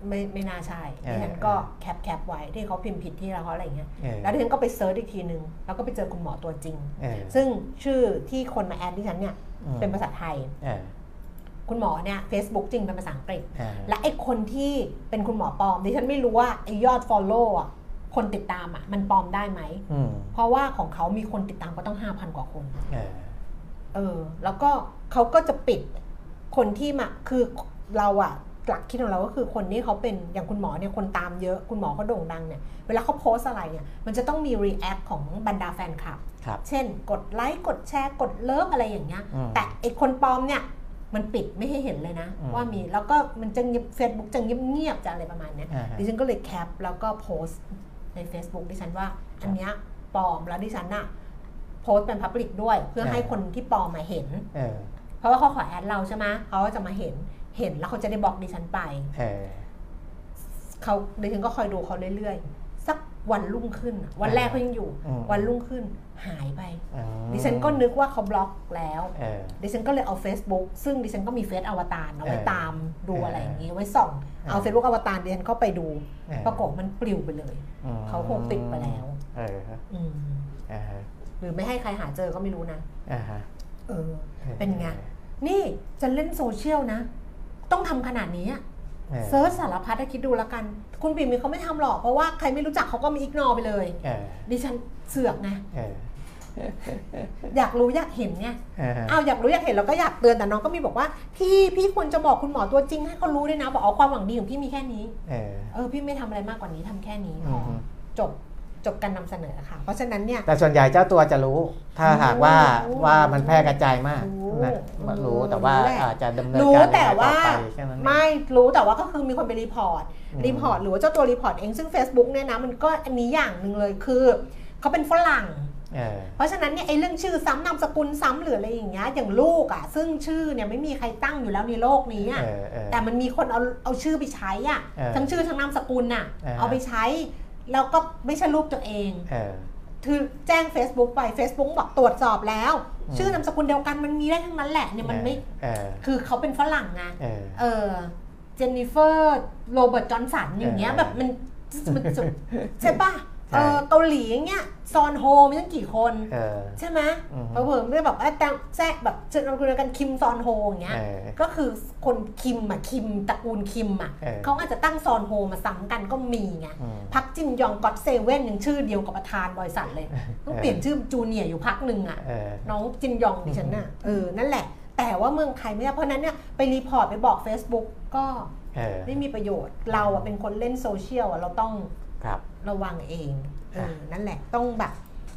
ไม่ไม่น่าใช่เออดิฉันก็ cap cap ไว้ที่เขาพิมพ์ผิดที่เราเขาอะไรอย่างเงี้ยเออแล้วดิฉันก็ไป search อีกทีนึง แล้วก็ไปเจอคุณหมอตัวจริงเออซึ่งชื่อที่คนมา add ดิฉันเนี่ยอืมเป็นภาษาไทยเออคุณหมอเนี่ย Facebook จริงเป็นภาษาอังกฤษเออและไอ้คนที่เป็นคุณหมอปลอมดิฉันไม่รู้ว่าไอ้ยอด Follow อะคนติดตามอะมันปลอมได้ไหมอืมเพราะว่าของเขามีคนติดตามก็ต้อง5,000กว่าคนเออเออ แล้วก็เขาก็จะปิดคนที่มาคือเราอะ หลักคิดของเราก็คือคนที่เขาเป็นอย่างคุณหมอเนี่ยคนตามเยอะคุณหมอเขาโด่งดังเนี่ยเวลาเขาโพสต์อะไรเนี่ยมันจะต้องมี react ของบรรดาแฟนคลับครับเช่น กดไลค์กดแชร์กด love อะไรอย่างเงี้ยอืมแต่ไอคนปลอมเนี่ยมันปิดไม่ให้เห็นเลยนะอืมว่ามีแล้วก็มันจะเงียบเฟซบุ๊กจะเงียบๆจะอะไรประมาณเนี้ยอ่าฮะดิฉันก็เลย cap แล้วก็โพสต์ใน Facebook ดิฉันว่าอันเนี้ยปลอมแล้วดิฉันน่ะโพสต์เป็น public ด้วย เพื่อให้คนที่ปลอมมาเห็นเออเพราะว่าเขาขอ add เราใช่ไหมเขาก็จะมาเห็น เห็นแล้วเขาจะได้บล็อกดิฉันไปเออเขาดิฉันก็คอยดูเขาเรื่อยๆ สักวันรุ่งขึ้นอะวันแรกเขายังอยู่อืมวันรุ่งขึ้นหายไปอืมดิฉันก็นึกว่าเขาบล็อกแล้วเออดิฉันก็เลยเอา Facebook ซึ่งดิฉันก็มีเฟซอวตารเอาไว้เออตามดูเออออะไรอย่างนี้ไว้ส่อง เอา Facebook อวตารดิฉันเข้าไปดูเออปรากฏมันปลิวไปเลยอืมเขาคงปิดไปแล้วเอออืมอ่าฮะหรือไม่ให้ใครหาเจอก็ไม่รู้นะอ่าฮะเออ เป็นไง นี่จะเล่นโซเชียลนะ ต้องทำขนาดนี้อะเออ search สารพัดให้คิดดูแล้วกัน คุณปิ่มมีเขาไม่ทำหรอก เพราะว่าใครไม่รู้จักเขาก็มี ignore ไปเลยเออดิฉันเสือกไงเอออยากรู้อยากเห็นไงเอออ้าวอยากรู้อยากเห็นเราก็อยากเตือนแต่น้องก็มีบอกว่า พี่พี่ควรจะบอกคุณหมอตัวจริงให้เขารู้ด้วยนะ บอกเอาความหวังดีของพี่มีแค่นี้เออเออพี่ไม่ทำอะไรมากกว่านี้ทำแค่นี้พอือมจบ จบการนำเสนอค่ะ เพราะฉะนั้นเนี่ยแต่ส่วนใหญ่เจ้าตัวจะรู้ ถ้าหากว่ารู้ว่ามันแพร่กระจายมากรู้นะมันรู้แต่ว่ารู้แหละอาจจะดำเนินรู้การแต่ยังไงว่าต่อไปแค่นั้นเองไม่รู้แต่ว่าก็คือมีคนไป reportอืม report หรือว่าเจ้าตัว report เองซึ่ง Facebook เนี่ยนะมันก็อันนี้อย่างหนึ่งเลยคือเขาเป็นฝรั่งเออเพราะฉะนั้นเนี่ยไอ้เรื่องชื่อซ้ำนามสกุลซ้ำหรืออะไรอย่างเงี้ยอย่างลูกอะซึ่งชื่อเนี่ยไม่มีใครตั้งอยู่แล้วในโลกนี้อะเออเออแต่มันมีคนเอาเอาชื่อไปใช้อะเออทั้งชื่อทั้งนามสกุลน่ะเออเอาไปใช้ แล้วก็ไม่ใช่รูปตัวเองเออคือแจ้ง Facebook ไป Facebook บอกตรวจสอบแล้วอืมชื่อนามสกุลเดียวกันมันมีได้ทั้งนั้นแหละเนี่ยมันไม่เออคือเขาเป็นฝรั่งไงเออเออเจนนิเฟอร์โรเบิร์ตจอห์นสันอย่างเงี้ยเออแบบมันมันสุดใช่ปะใช่ เออเกาหลีอย่างเงี้ยซอนโฮมีตั้งกี่คนเออใช่ไหมอือฮึเผลอๆไม่ได้แบบว่าแต่แทรกแบบเจอเราคุยกันคิมซอนโฮอย่างเงี้ยเออก็คือคนคิมอะคิมตระกูลคิมอะเออเขาอาจจะตั้งซอนโฮมาซ้ำกันก็มีไงอืมพักจินยอง GOT7ยังชื่อเดียวกับประธานบริษัทเลย ต้องเปลี่ยนชื่อจูเนียร์อยู่พักหนึ่งอะเออน้องจินยองดิฉันน่ะเออนั่นแหละ แต่ว่าเมืองไทยไม่ได้เพราะฉะนั้นเนี่ยไป report ไปบอก Facebook ก็เออไม่มีประโยชน์เราอะเป็นคนเล่นโซเชียลอะเราต้อง ครับ ระวังเองค่ะเออนั่นแหละต้องแบบ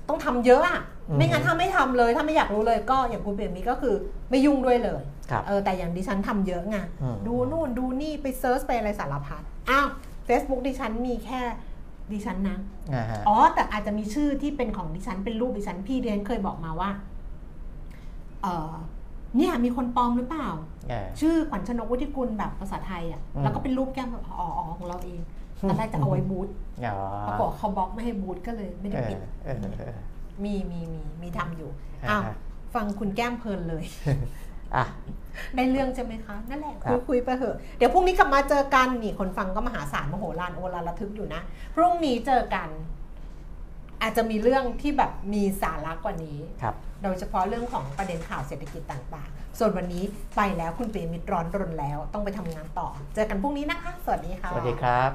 ต้องทำเยอะอะอืมไม่งั้นถ้าไม่ทำเลย ถ้าไม่อยากรู้เลยก็อย่างคุณเปียมีก็คือไม่ยุ่งด้วยเลยครับเออแต่อย่างดิฉันทำเยอะไงอืมดูนู่นดูนี่ไป search ไปอะไรสารพัดอ้าว Facebook ดิฉันมีแค่ดิฉันนะอ่าฮะอ๋อ แต่อาจจะมีชื่อที่เป็นของดิฉันเป็นรูปดิฉันพี่ดิฉันเคยบอกมาว่าเออเนี่ยมีคนปลอมหรือเปล่าเออชื่อขวัญชนกวุฒิกุลแบบภาษาไทยอะอืมแล้วก็เป็นรูปแก้มแบบอ๋ออ๋อของเราเองตอนแรกจะเอาไว้บูธอ๋อ ปรากฏเขาบล็อกไม่ให้บูธก็เลยไม่ได้เออปิดเออเออมีมีมีมีทำอยู่อ่าอ้าวฮะฟังคุณแก้มเพลินเลยอะได้เรื่องใช่ไหมคะ นั่นแหละครัคุยบคุยไปเถอะเดี๋ยวพรุ่งนี้กลับมาเจอกันนี่คนฟังก็มหาศาลมโหฬารโอฬารระทึกอยู่นะ พรุ่งนี้เจอกัน อาจจะมีเรื่องที่แบบมีสาระกว่านี้ครับโดยเฉพาะเรื่องของประเด็นข่าวเศรษฐกิจต่างๆ ส่วนวันนี้ไปแล้วคุณเปียมิตรร้อนรนแล้ว ต้องไปทำงานต่อ เจอกันพรุ่งนี้นะคะ สวัสดีค่ะ สวัสดีครับ